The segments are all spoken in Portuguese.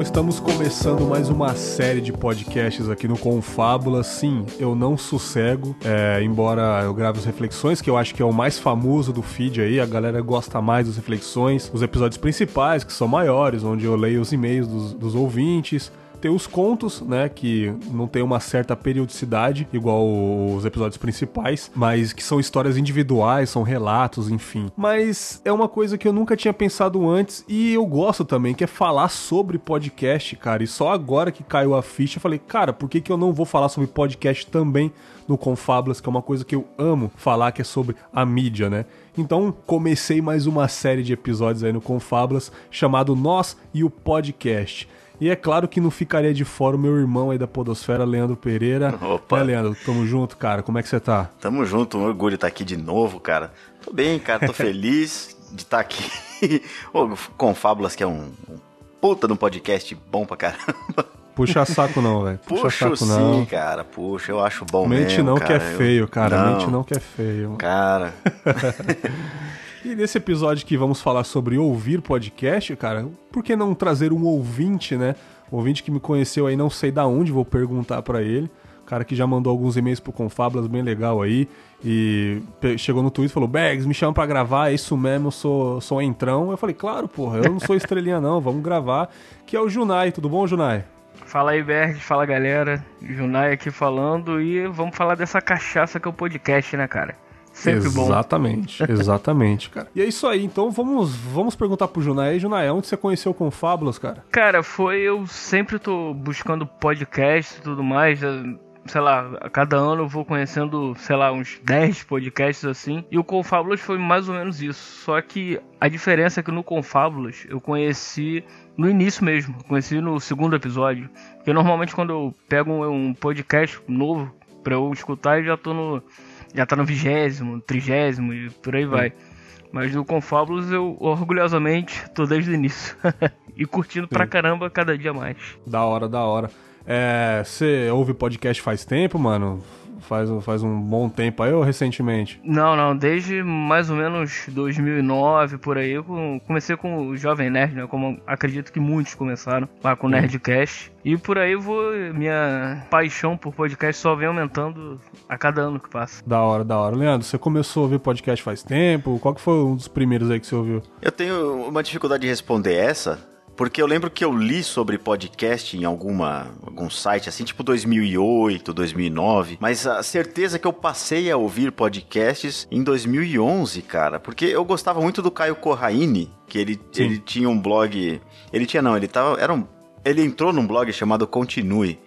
Bom, estamos começando mais uma série de podcasts aqui no Confábula. Sim, eu não sossego, é, embora eu grave as reflexões, que eu acho que é o mais famoso do feed aí, a galera gosta mais das reflexões, os episódios principais, que são maiores, onde eu leio os e-mails dos, dos ouvintes, tem os contos, né, que não tem uma certa periodicidade, igual os episódios principais, mas que são histórias individuais, são relatos, enfim. Mas é uma coisa que eu nunca tinha pensado antes e eu gosto também, que é falar sobre podcast, cara. E só agora que caiu a ficha, eu falei, cara, por que, que eu não vou falar sobre podcast também no Confablas, que é uma coisa que eu amo falar, que é sobre a mídia, né? Então, comecei mais uma série de episódios aí no Confablas, chamado Nós e o Podcast. E é claro que não ficaria de fora o meu irmão aí da Podosfera, Leandro Pereira. Opa. Né, Leandro? Tamo junto, cara. Como é que você tá? Tamo junto, um orgulho estar aqui de novo, cara. Tô bem, cara, tô feliz de estar aqui. Ô, com Fábulas, que é um, um puta de um podcast bom pra caramba. Puxa saco não, velho. Puxa Puxo saco não. sim, cara. Puxa, eu acho bom Mente mesmo, não que é cara. Feio, cara. Não, Mente não que é feio. Cara, E nesse episódio que vamos falar sobre ouvir podcast, cara, por que não trazer um ouvinte, né? Um ouvinte que me conheceu aí, não sei da onde, vou perguntar pra ele. Cara que já mandou alguns e-mails pro Confablas, bem legal aí. E chegou no Twitter e falou: Bags, me chama pra gravar, é isso mesmo, eu sou, sou entrão. Eu falei: Claro, porra, eu não sou estrelinha não, vamos gravar. Que é o Junai, tudo bom, Junai? Fala aí, Berg, fala galera. Junai aqui falando e vamos falar dessa cachaça que é o podcast, né, cara? Sempre bom. exatamente, exatamente, cara. E é isso aí, então vamos, vamos perguntar pro Junai. Aí, Junai, onde você conheceu o Confablas, cara? Cara, foi eu sempre tô buscando podcast e tudo mais. Sei lá, a cada ano eu vou conhecendo, sei lá, uns 10 podcasts assim. E o Confábulas foi mais ou menos isso. Só que a diferença é que no Confábulas eu conheci no início mesmo. Conheci no segundo episódio. Porque normalmente quando eu pego um, um podcast novo pra eu escutar, eu já tô no. Já tá no vigésimo, trigésimo e por aí vai. Mas no Confábulos eu orgulhosamente tô desde o início. e curtindo pra caramba cada dia mais. Da hora, da hora. É, você ouve podcast faz tempo, mano? Faz, faz um bom tempo aí ou recentemente? Não, não, desde mais ou menos 2009 por aí eu com- comecei com o Jovem Nerd, né? Como acredito que muitos começaram lá com o Nerdcast. E por aí vou, minha paixão por podcast só vem aumentando a cada ano que passa. Da hora, da hora. Leandro, você começou a ouvir podcast faz tempo? Qual que foi um dos primeiros aí que você ouviu? eu tenho uma dificuldade de responder essa, porque eu lembro que eu li sobre podcast em alguma, algum site, assim, tipo 2008, 2009, mas a certeza que eu passei a ouvir podcasts em 2011, cara, porque eu gostava muito do Caio Corraine, que ele, Sim. ele tinha um blog, ele tinha não, ele tava, era um, ele entrou num blog chamado Continue,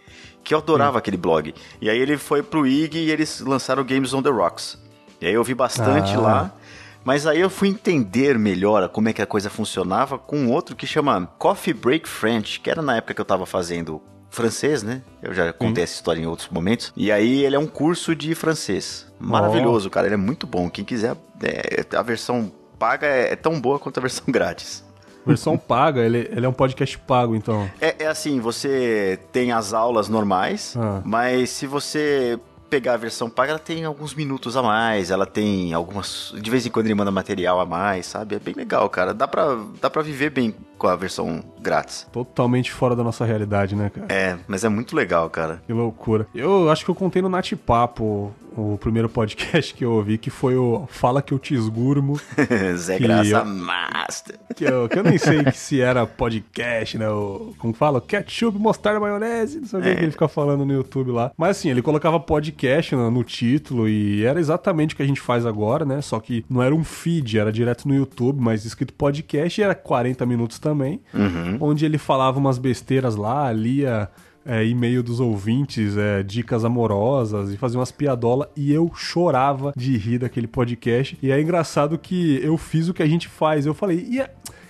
que eu adorava aquele blog, e aí ele foi pro IG e eles lançaram Games on the Rocks, e aí eu vi bastante Ah. lá, mas aí eu fui entender melhor como é que a coisa funcionava com outro que chama Coffee Break French, que era na época que eu tava fazendo francês, né? Eu já contei essa história em outros momentos. E aí ele é um curso de francês. Maravilhoso, cara. Ele é muito bom. Quem quiser, é, a versão paga é, é tão boa quanto a versão grátis. Versão paga, ele, ele é um podcast pago, então. É, é assim, você tem as aulas normais, Ah. mas se você pegar a versão paga, ela tem alguns minutos a mais, ela tem algumas... De vez em quando ele manda material a mais, sabe? É bem legal, cara. Dá pra, dá pra viver bem com a versão grátis. Totalmente fora da nossa realidade, né, cara? É, mas é muito legal, cara. Que loucura. Eu acho que eu contei no Nat Papo o primeiro podcast que eu ouvi, que foi o Fala Que Eu Te Esgurmo. Zé Que Graça eu- Master. Que eu, que eu nem sei se era podcast, né? O, como fala? Ketchup, mostarda, maionese, não sei o que, É. que ele fica falando no YouTube lá. Mas assim, ele colocava podcast no, no título e era exatamente o que a gente faz agora, né? Só que não era um feed, era direto no YouTube, mas escrito podcast e era 40 minutos também. Uhum. Onde ele falava umas besteiras lá, lia é, e-mail dos ouvintes, é, dicas amorosas e fazia umas piadolas e eu chorava de rir daquele podcast. E é engraçado que eu fiz o que a gente faz. Eu falei, e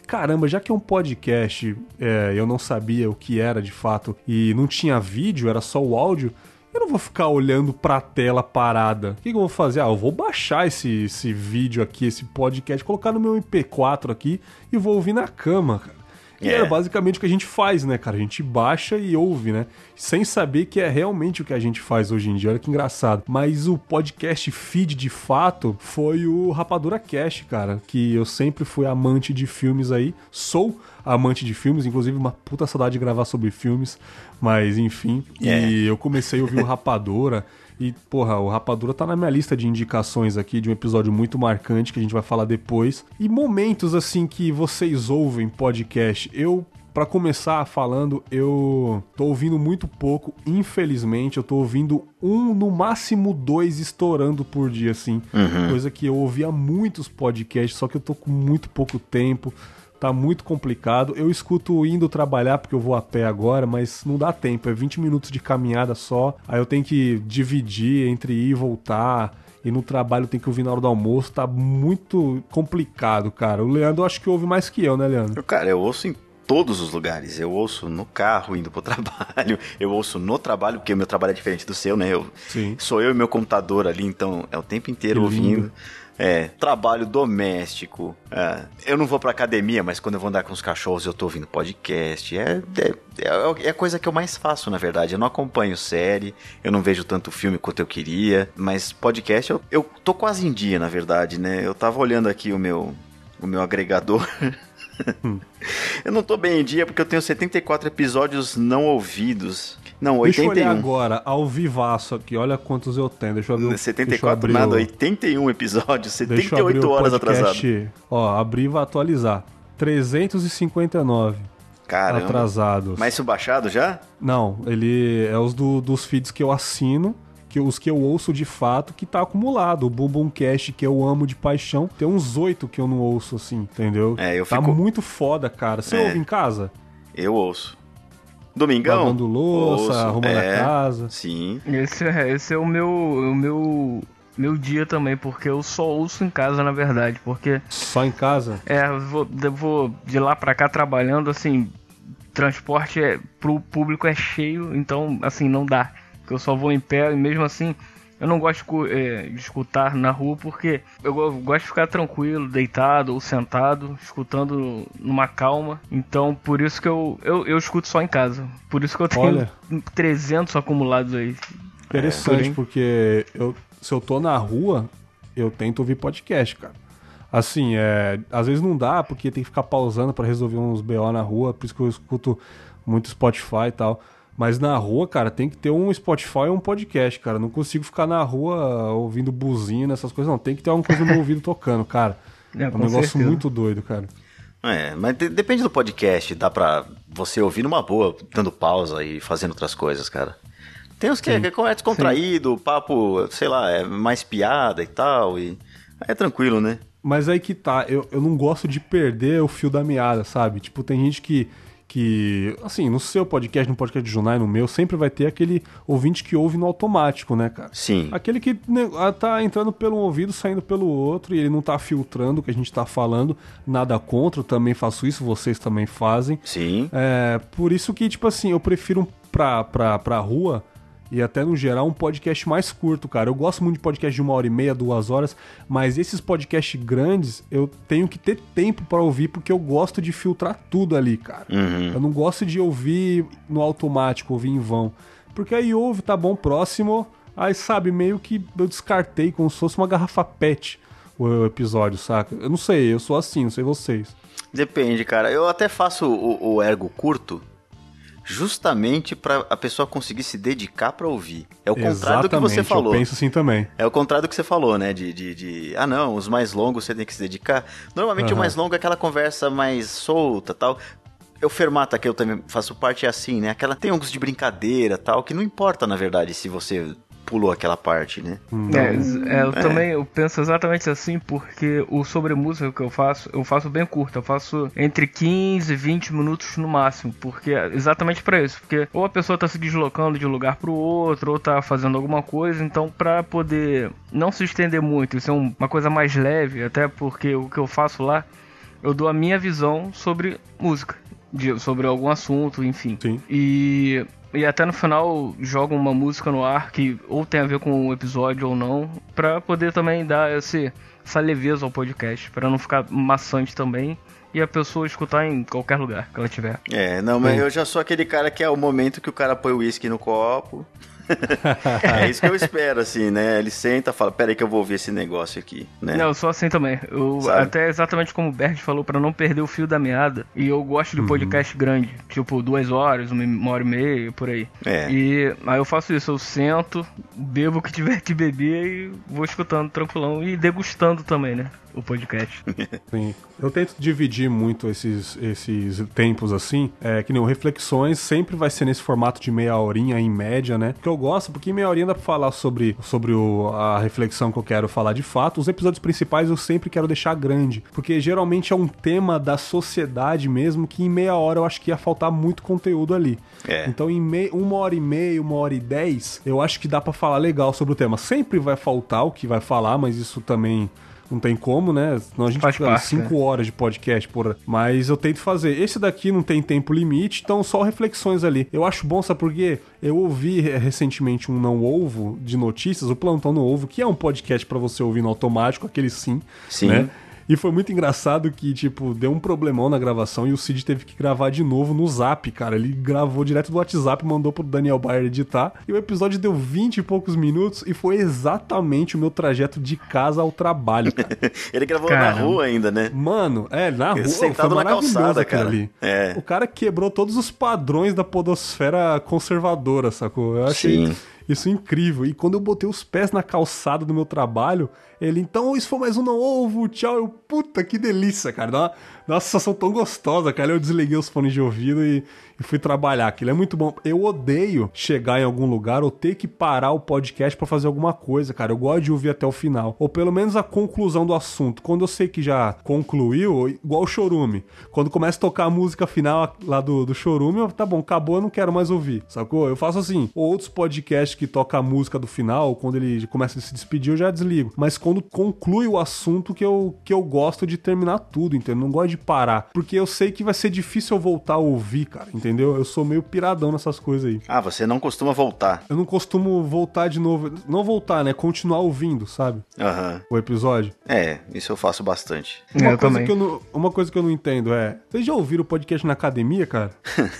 caramba, já que é um podcast, é, eu não sabia o que era de fato e não tinha vídeo, era só o áudio. Eu não vou ficar olhando pra tela parada. O que, que eu vou fazer? Ah, eu vou baixar esse, esse vídeo aqui, esse podcast, colocar no meu MP4 aqui e vou ouvir na cama, cara. E é. é basicamente o que a gente faz, né, cara? A gente baixa e ouve, né? Sem saber que é realmente o que a gente faz hoje em dia. Olha que engraçado. Mas o podcast feed de fato foi o Rapadura Cash, cara. Que eu sempre fui amante de filmes aí. Sou amante de filmes, inclusive uma puta saudade de gravar sobre filmes. Mas enfim. É. E eu comecei a ouvir o Rapadura. E, porra, o Rapadura tá na minha lista de indicações aqui de um episódio muito marcante que a gente vai falar depois. E momentos assim que vocês ouvem podcast. Eu para começar falando, eu tô ouvindo muito pouco, infelizmente. Eu tô ouvindo um, no máximo dois estourando por dia, assim. Uhum. Coisa que eu ouvia muitos podcasts, só que eu tô com muito pouco tempo tá muito complicado. Eu escuto indo trabalhar porque eu vou a pé agora, mas não dá tempo, é 20 minutos de caminhada só. Aí eu tenho que dividir entre ir e voltar. E no trabalho tem que ouvir na hora do almoço, tá muito complicado, cara. O Leandro acho que ouve mais que eu, né, Leandro? Cara, eu ouço em todos os lugares. Eu ouço no carro indo pro trabalho, eu ouço no trabalho, porque o meu trabalho é diferente do seu, né? Eu, Sim. Sou eu e meu computador ali, então é o tempo inteiro que ouvindo. Lindo. É, trabalho doméstico. É, eu não vou pra academia, mas quando eu vou andar com os cachorros eu tô ouvindo podcast. É, é, é, é, a coisa que eu mais faço, na verdade. Eu não acompanho série, eu não vejo tanto filme quanto eu queria, mas podcast eu, eu tô quase em dia, na verdade, né? Eu tava olhando aqui o meu, o meu agregador. eu não tô bem em dia porque eu tenho 74 episódios não ouvidos. Não, 81. Deixa eu olhar agora, ao vivaço aqui, olha quantos eu tenho. Deixa eu ver. 74 deixa nada, o... 81 episódios, 78 horas atrasado. Ó, abrir e vai atualizar. 359. Caramba. Atrasados. Mas isso baixado já? Não, ele é os do, dos feeds que eu assino que os que eu ouço de fato que tá acumulado. O Bumbum Cash que eu amo de paixão, tem uns oito que eu não ouço assim, entendeu? É, eu tá fico... Tá muito foda, cara. Você é. ouve em casa? Eu ouço. Domingão? Lavando louça, Ouço, arrumando é, a casa. Sim. Esse é, esse é o meu, o meu, meu dia também, porque eu só ouço em casa, na verdade, porque... Só em casa? É, eu vou, eu vou de lá pra cá trabalhando, assim, transporte é, pro público é cheio, então, assim, não dá. Eu só vou em pé e mesmo assim eu não gosto é, de escutar na rua porque eu gosto de ficar tranquilo, deitado ou sentado, escutando numa calma. Então, por isso que eu, eu, eu escuto só em casa. Por isso que eu tenho Olha, 300 acumulados aí. Interessante, é, porque eu, se eu tô na rua, eu tento ouvir podcast, cara. Assim, é, às vezes não dá, porque tem que ficar pausando para resolver uns BO na rua, por isso que eu escuto muito Spotify e tal. Mas na rua, cara, tem que ter um Spotify ou um podcast, cara. Não consigo ficar na rua ouvindo buzina, essas coisas, não. Tem que ter alguma coisa no ouvido tocando, cara. É, é um negócio certeza. muito doido, cara. É, mas de depende do podcast. Dá pra você ouvir numa boa, dando pausa e fazendo outras coisas, cara. Tem uns que é, que é descontraído, Sim. papo, sei lá, é mais piada e tal. E é tranquilo, né? Mas aí que tá, eu, eu não gosto de perder o fio da meada, sabe? Tipo, tem gente que que, assim, no seu podcast, no podcast de Junai, no meu, sempre vai ter aquele ouvinte que ouve no automático, né, cara? Sim. Aquele que né, tá entrando pelo um ouvido, saindo pelo outro, e ele não tá filtrando o que a gente tá falando, nada contra, eu também faço isso, vocês também fazem. Sim. É, por isso que, tipo assim, eu prefiro pra, pra, pra rua e até no geral um podcast mais curto, cara. Eu gosto muito de podcast de uma hora e meia, duas horas, mas esses podcasts grandes eu tenho que ter tempo para ouvir porque eu gosto de filtrar tudo ali, cara. Uhum. Eu não gosto de ouvir no automático, ouvir em vão. Porque aí ouve, tá bom, próximo. Aí, sabe, meio que eu descartei como se fosse uma garrafa PET o episódio, saca? Eu não sei, eu sou assim, não sei vocês. Depende, cara. Eu até faço o, o ergo curto, justamente para a pessoa conseguir se dedicar para ouvir. É o contrário Exatamente, do que você falou. Eu penso assim também. É o contrário do que você falou, né? De, de, de ah, não, os mais longos você tem que se dedicar. Normalmente uhum. o mais longo é aquela conversa mais solta tal. Eu Fermata, que eu também faço parte, é assim, né? Aquela tem uns de brincadeira tal, que não importa, na verdade, se você pulou aquela parte, né? É, é, eu é. também eu penso exatamente assim, porque o sobre música que eu faço, eu faço bem curto, eu faço entre 15 e 20 minutos no máximo, porque é exatamente para isso, porque ou a pessoa tá se deslocando de um lugar pro outro, ou tá fazendo alguma coisa, então para poder não se estender muito, isso é uma coisa mais leve, até porque o que eu faço lá, eu dou a minha visão sobre música, de, sobre algum assunto, enfim. Sim. E e até no final jogam uma música no ar que ou tem a ver com o episódio ou não, para poder também dar esse essa leveza ao podcast, para não ficar maçante também e a pessoa escutar em qualquer lugar que ela tiver. É, não, mas Sim. eu já sou aquele cara que é o momento que o cara põe o uísque no copo, é isso que eu espero, assim, né? Ele senta e fala, peraí que eu vou ouvir esse negócio aqui, né? Não, eu sou assim também. Eu, até exatamente como o Bert falou, para não perder o fio da meada. E eu gosto de uhum. podcast grande, tipo duas horas, uma hora e meia, por aí. É. E aí eu faço isso, eu sento, bebo o que tiver que beber e vou escutando tranquilão e degustando também, né? O podcast. Sim. Eu tento dividir muito esses, esses tempos assim. É, que nem o Reflexões sempre vai ser nesse formato de meia horinha em média, né? Que eu gosto, porque em meia horinha dá pra falar sobre, sobre o, a reflexão que eu quero falar de fato. Os episódios principais eu sempre quero deixar grande. Porque geralmente é um tema da sociedade mesmo que em meia hora eu acho que ia faltar muito conteúdo ali. É. Então em mei, uma hora e meia, uma hora e dez, eu acho que dá para falar legal sobre o tema. Sempre vai faltar o que vai falar, mas isso também não tem como, né? Senão a gente Faz fica 5 né? horas de podcast por. Mas eu tento fazer. Esse daqui não tem tempo limite, então só reflexões ali. Eu acho bom, sabe por quê? Eu ouvi recentemente um Não Ovo de notícias, o Plantão no Ovo, que é um podcast para você ouvir no automático, aquele sim. Sim. Né? E foi muito engraçado que, tipo, deu um problemão na gravação e o Cid teve que gravar de novo no Zap, cara. Ele gravou direto do WhatsApp, mandou pro Daniel Bayer editar. E o episódio deu 20 e poucos minutos e foi exatamente o meu trajeto de casa ao trabalho, cara. Ele gravou Caramba. na rua ainda, né? Mano, é, na rua. Sentado foi na calçada, cara. Ali. É. O cara quebrou todos os padrões da podosfera conservadora, sacou? Eu achei. Sim. Isso é incrível. E quando eu botei os pés na calçada do meu trabalho, ele, então, isso foi mais um não ovo, tchau. Eu, puta, que delícia, cara. Dá uma, dá uma sensação tão gostosa, cara. Eu desliguei os fones de ouvido e, e fui trabalhar. Aquilo é muito bom. Eu odeio chegar em algum lugar ou ter que parar o podcast para fazer alguma coisa, cara. Eu gosto de ouvir até o final. Ou pelo menos a conclusão do assunto. Quando eu sei que já concluiu, igual o Chorume. Quando começa a tocar a música final lá do, do Chorume, eu, tá bom, acabou, eu não quero mais ouvir. Sacou? Eu faço assim. Outros podcasts que tocam a música do final, quando ele começa a se despedir, eu já desligo. Mas quando conclui o assunto que eu, que eu gosto de terminar tudo, entendeu? Não gosto de parar. Porque eu sei que vai ser difícil eu voltar a ouvir, cara entendeu? Eu sou meio piradão nessas coisas aí. Ah, você não costuma voltar? Eu não costumo voltar de novo. Não voltar, né? Continuar ouvindo, sabe? Aham. Uhum. O episódio. É, isso eu faço bastante. Uma, eu coisa, que eu não, uma coisa que eu não entendo é. Vocês já ouviram o podcast na academia, cara?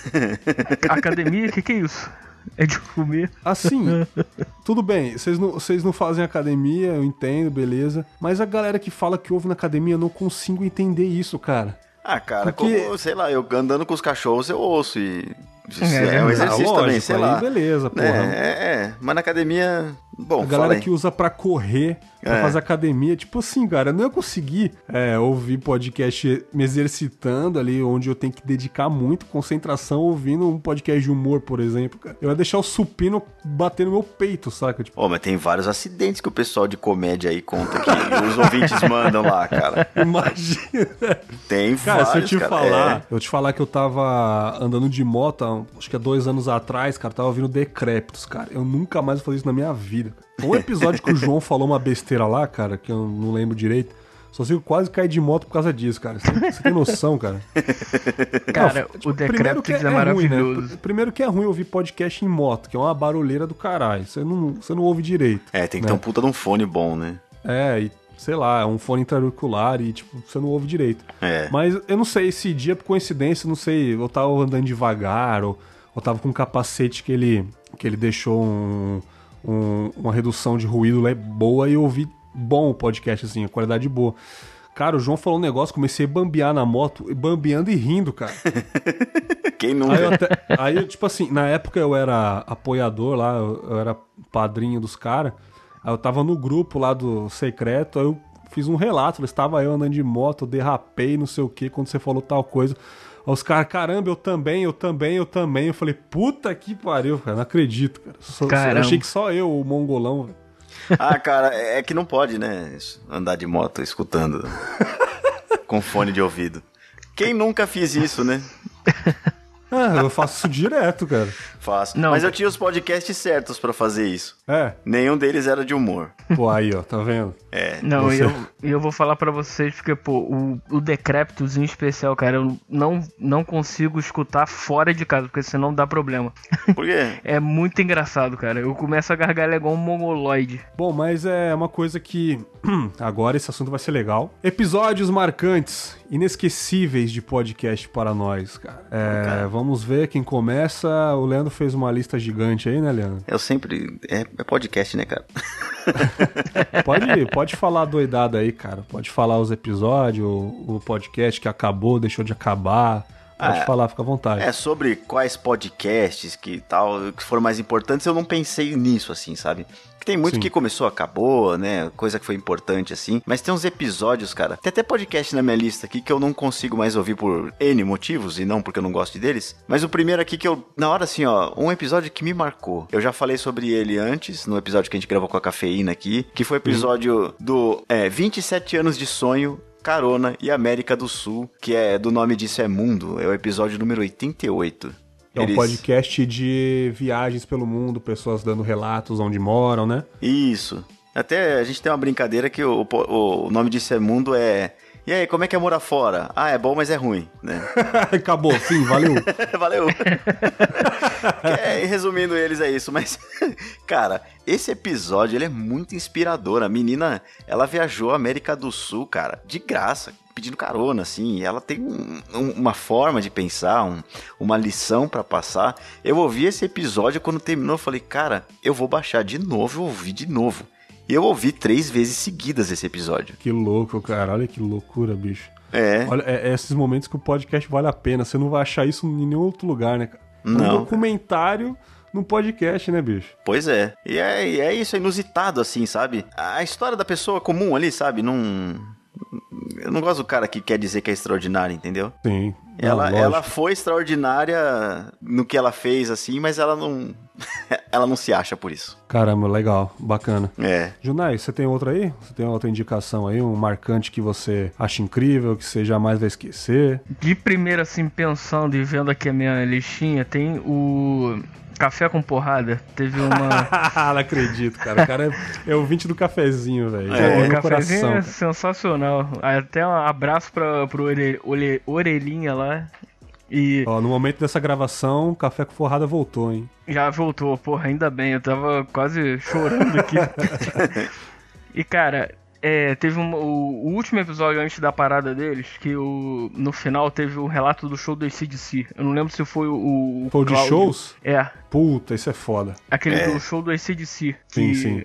academia? O que, que é isso? É de comer. Assim, tudo bem, vocês não, vocês não fazem academia, eu entendo, beleza. Mas a galera que fala que ouve na academia, eu não consigo entender isso, cara. Ah, cara, Porque... como, sei lá, eu andando com os cachorros eu ouço e. É, é um exercício lógico, também, sei lá. Beleza, porra. É, é, mas na academia Bom, a galera que usa para correr, pra é. fazer academia, tipo assim, cara, eu não ia conseguir é, ouvir podcast me exercitando ali, onde eu tenho que dedicar muito concentração ouvindo um podcast de humor, por exemplo, cara. Eu ia deixar o supino bater no meu peito, saca? Tipo... Oh, mas tem vários acidentes que o pessoal de comédia aí conta que os ouvintes mandam lá, cara. Imagina. Tem cara, vários, se eu te cara, falar, é. eu te falar que eu tava andando de moto, acho que há dois anos atrás, cara, tava ouvindo Decrépitos, cara. Eu nunca mais vou fazer isso na minha vida. Um episódio que o João falou uma besteira lá, cara, que eu não lembro direito. Só sei quase cair de moto por causa disso, cara. Você, você tem noção, cara? Cara, não, tipo, o decreto que é, é maravilhoso. Ruim, né? Primeiro que é ruim ouvir podcast em moto, que é uma barulheira do caralho. Você não, você não ouve direito. É, tem que né? ter um puta de um fone bom, né? É, e sei lá, um fone intraauricular e, tipo, você não ouve direito. É. Mas eu não sei, esse dia, por coincidência, não sei, eu tava andando devagar, ou eu tava com um capacete que ele, que ele deixou um um, uma redução de ruído é boa e eu ouvi bom o podcast, assim, a qualidade boa. Cara, o João falou um negócio, comecei a bambear na moto, bambeando e rindo, cara. Quem nunca? Aí, eu até, aí, tipo assim, na época eu era apoiador lá, eu era padrinho dos caras. Aí eu tava no grupo lá do secreto, aí eu fiz um relato, estava eu andando de moto, derrapei, não sei o que, quando você falou tal coisa. Os caras, caramba, eu também, eu também, eu também. Eu falei, puta que pariu, cara, não acredito, cara. Só, eu achei que só eu, o mongolão, velho. Ah, cara, é que não pode, né? Andar de moto escutando com fone de ouvido. Quem nunca fez isso, né? Ah, eu faço isso direto, cara. Faço. Não. Mas eu tinha os podcasts certos pra fazer isso. É. Nenhum deles era de humor. Pô, aí, ó, tá vendo? É. Não, e Você- eu, e eu vou falar pra vocês porque, pô, o, o Decréptus em especial, cara, eu não, não consigo escutar fora de casa, porque senão dá problema. Por quê? É muito engraçado, cara. Eu começo a gargalhar igual um mongoloide. Bom, mas é uma coisa que. Agora esse assunto vai ser legal. Episódios marcantes, inesquecíveis de podcast para nós, cara. É, vamos ver quem começa. O Leandro fez uma lista gigante aí, né, Leandro? Eu sempre. É, é podcast, né, cara? Pode, pode falar doidada aí, cara. Pode falar os episódios, o, o podcast que acabou, deixou de acabar. Pode Ah, falar, fica à vontade. É, sobre quais podcasts que tal, que foram mais importantes, eu não pensei nisso, assim, sabe? Que tem muito Sim. que começou, acabou, né? Coisa que foi importante, assim. Mas tem uns episódios, cara. Tem até podcast na minha lista aqui que eu não consigo mais ouvir por N motivos, e não porque eu não gosto deles. Mas o primeiro aqui que eu, na hora assim, ó, um episódio que me marcou. Eu já falei sobre ele antes, no episódio que a gente gravou com a cafeína aqui, que foi o episódio do é, 27 anos de sonho Carona e América do Sul, que é do nome disso é Mundo, é o episódio número 88. É um Eles- podcast de viagens pelo mundo, pessoas dando relatos onde moram, né? Isso. Até a gente tem uma brincadeira que o, o, o nome disso é Mundo é. E aí, como é que é morar fora? Ah, é bom, mas é ruim, né? Acabou, fim, valeu. Valeu. é, resumindo eles é isso, mas cara, esse episódio ele é muito inspirador. A menina, ela viajou à América do Sul, cara, de graça, pedindo carona, assim. Ela tem um- um- uma forma de pensar, um- uma lição pra passar. Eu ouvi esse episódio quando terminou, eu falei, cara, eu vou baixar de novo, eu ouvi de novo. E eu ouvi três vezes seguidas esse episódio. Que louco, cara. Olha que loucura, bicho. É. Olha, é, é esses momentos que o podcast vale a pena. Você não vai achar isso em nenhum outro lugar, né, cara? Não. Um documentário no podcast, né, bicho? Pois é. E é, e é isso, é inusitado, assim, sabe? A história da pessoa comum ali, sabe? Não. Eu não gosto do cara que quer dizer que é extraordinário, entendeu? Sim. Ela, ela foi extraordinária no que ela fez, assim, mas ela não. ela não se acha por isso. Caramba, legal, bacana. É. Junai, você tem outra aí? Você tem outra indicação aí? Um marcante que você acha incrível, que você jamais vai esquecer? De primeira, assim, pensando e vendo aqui a minha listinha, tem o Café com Porrada. Teve uma. não acredito, cara. O cara é, é ouvinte do cafezinho, velho. É, no cafezinho coração. é sensacional. Até um abraço pra, pro ore, ore- Orelhinha lá. E Ó, no momento dessa gravação, Café com Forrada voltou, hein? já voltou, porra, ainda bem. Eu tava quase chorando aqui. e cara, é, teve um, o, o último episódio antes da parada deles, que o, no final teve o relato do show do ACDC. Eu não lembro se foi o. o Foi o de shows? É, Puta, isso é foda. aquele É. do show do ACDC. Sim, que, sim.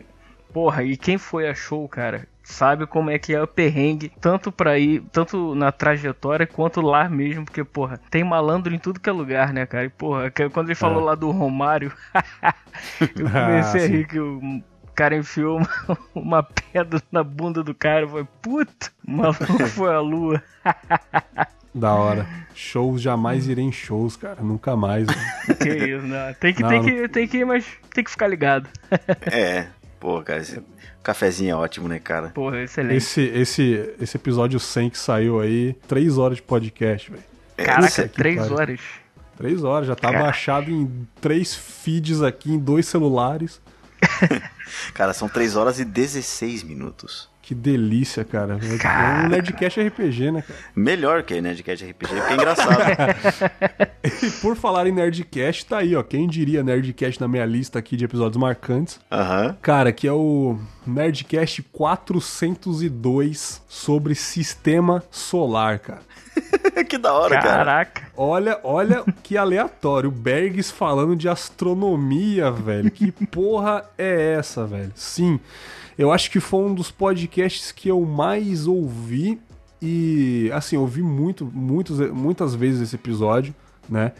Porra, e quem foi a show, cara, sabe como é que é o perrengue, tanto pra ir, tanto na trajetória quanto lá mesmo, porque, porra, tem malandro em tudo que é lugar, né, cara? E, porra, quando ele falou É. lá do Romário, eu comecei Ah, a rir que o cara enfiou uma, uma pedra na bunda do cara, falei, puta, o maluco foi a lua. Da hora. Shows, jamais irei em shows, cara. Nunca mais. velho. que isso, né? Tem que, Não, tem não- que, tem que ir, mas tem que ficar ligado. É. Pô, cara, esse cafezinho é ótimo, né, cara? Porra, excelente. Esse, esse, esse episódio 100 que saiu aí, três horas de podcast, velho. Caraca, que três pariu. horas. Três horas, já tá Caraca. baixado em três feeds aqui, em dois celulares. Cara, são 3 horas e 16 minutos. Que delícia, cara. É Caraca. um Nerdcast RPG, né, cara? Melhor que Nerdcast RPG, porque é engraçado. E por falar em Nerdcast, tá aí, ó. Quem diria Nerdcast na minha lista aqui de episódios marcantes. Aham. Cara, que é o Nerdcast 402 sobre sistema solar, cara. que da hora, cara. Caraca. Olha, olha que aleatório. O Bergs falando de astronomia, velho. Que porra é essa, velho? Sim, eu acho que foi um dos podcasts que eu mais ouvi. E, assim, eu ouvi muito, muitos, muitas vezes esse episódio, né?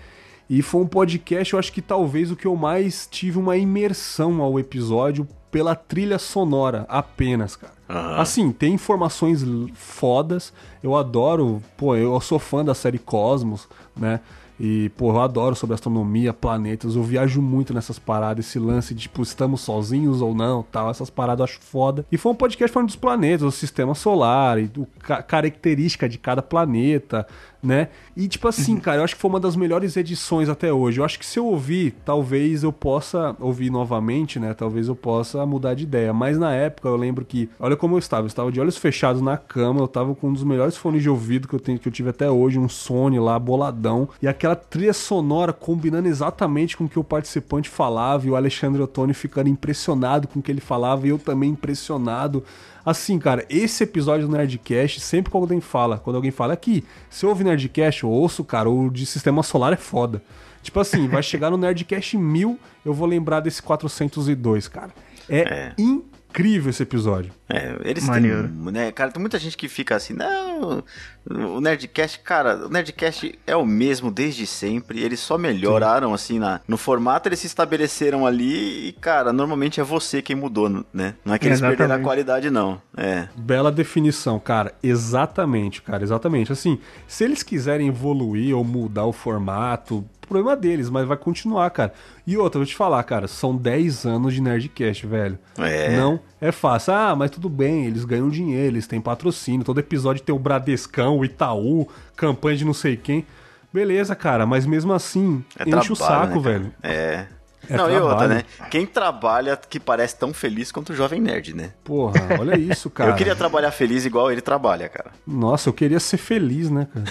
E foi um podcast, eu acho que talvez o que eu mais tive uma imersão ao episódio pela trilha sonora apenas, cara. Aham. Assim, tem informações fodas. Eu adoro, pô, eu sou fã da série Cosmos, né? E, pô, eu adoro sobre astronomia, planetas, eu viajo muito nessas paradas, esse lance de, tipo, estamos sozinhos ou não, tal, essas paradas eu acho foda. E foi um podcast falando dos planetas, do sistema solar, e do ca característica de cada planeta, né? E tipo assim, uhum. cara, eu acho que foi uma das melhores edições até hoje. Eu acho que se eu ouvir, talvez eu possa ouvir novamente, né? Talvez eu possa mudar de ideia. Mas na época eu lembro que, olha como eu estava, eu estava de olhos fechados na cama, eu estava com um dos melhores fones de ouvido que eu tenho que eu tive até hoje, um Sony lá boladão, e aquela trilha sonora combinando exatamente com o que o participante falava e o Alexandre Ottoni ficando impressionado com o que ele falava e eu também impressionado. Assim, cara, esse episódio do Nerdcast, sempre que alguém fala, quando alguém fala aqui, se eu ouvir Nerdcast, eu ouço, cara, o de sistema solar é foda. Tipo assim, vai chegar no Nerdcast 1000, eu vou lembrar desse 402, cara. É, é. incrível esse episódio. É, eles Maneiro. têm, né, cara, tem muita gente que fica assim, não, o Nerdcast, cara, o Nerdcast é o mesmo desde sempre, eles só melhoraram, Sim. assim, na, no formato, eles se estabeleceram ali e, cara, normalmente é você quem mudou, né? Não é que eles exatamente. perderam a qualidade, não, é. Bela definição, cara, exatamente, cara, exatamente, assim, se eles quiserem evoluir ou mudar o formato, problema deles, mas vai continuar, cara. E outra, vou te falar, cara, são 10 anos de Nerdcast, velho. É. Não é fácil. Ah, mas tudo bem, eles ganham dinheiro, eles têm patrocínio, todo episódio tem o Bradescão, o Itaú, campanha de não sei quem. Beleza, cara, mas mesmo assim, é enche trabalho, o saco, né, velho. É. É não, trabalho. e outra, né? Quem trabalha que parece tão feliz quanto o Jovem Nerd, né? Porra, olha isso, cara. eu queria trabalhar feliz igual ele trabalha, cara. Nossa, eu queria ser feliz, né, cara?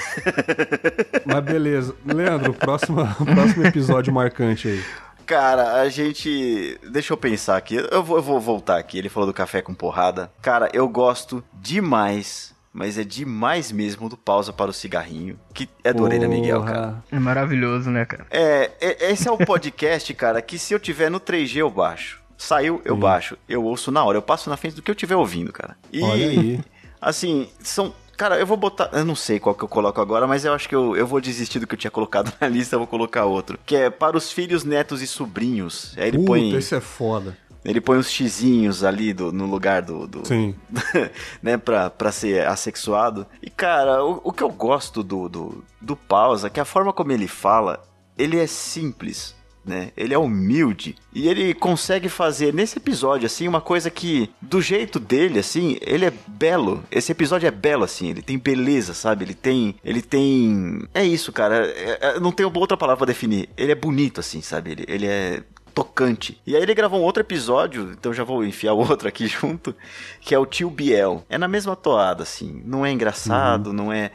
Mas beleza. Leandro, próximo, próximo episódio marcante aí. Cara, a gente. Deixa eu pensar aqui. Eu vou, eu vou voltar aqui. Ele falou do café com porrada. Cara, eu gosto demais mas é demais mesmo do Pausa para o Cigarrinho, que é do Porra. Orelha Miguel, cara. É maravilhoso, né, cara? É, é, esse é o podcast, cara, que se eu tiver no 3G eu baixo. Saiu, eu baixo. Eu ouço na hora, eu passo na frente do que eu estiver ouvindo, cara. E, Olha aí. assim, são Cara, eu vou botar. Eu não sei qual que eu coloco agora, mas eu acho que eu, eu vou desistir do que eu tinha colocado na lista, eu vou colocar outro. Que é para os filhos, netos e sobrinhos. Aí ele Puta, põe. Esse é foda. Ele põe uns xizinhos ali do, no lugar do. do Sim. né, pra, pra ser assexuado. E, cara, o, o que eu gosto do, do, do Pausa, é que a forma como ele fala, ele é simples né? Ele é humilde e ele consegue fazer nesse episódio assim uma coisa que do jeito dele assim, ele é belo. Esse episódio é belo assim, ele tem beleza, sabe? Ele tem, ele tem, é isso, cara. É, é, não tenho outra palavra para definir. Ele é bonito assim, sabe? Ele, ele é tocante. E aí ele gravou um outro episódio, então já vou enfiar o outro aqui junto, que é o Tio Biel. É na mesma toada, assim. Não é engraçado, uhum. não é.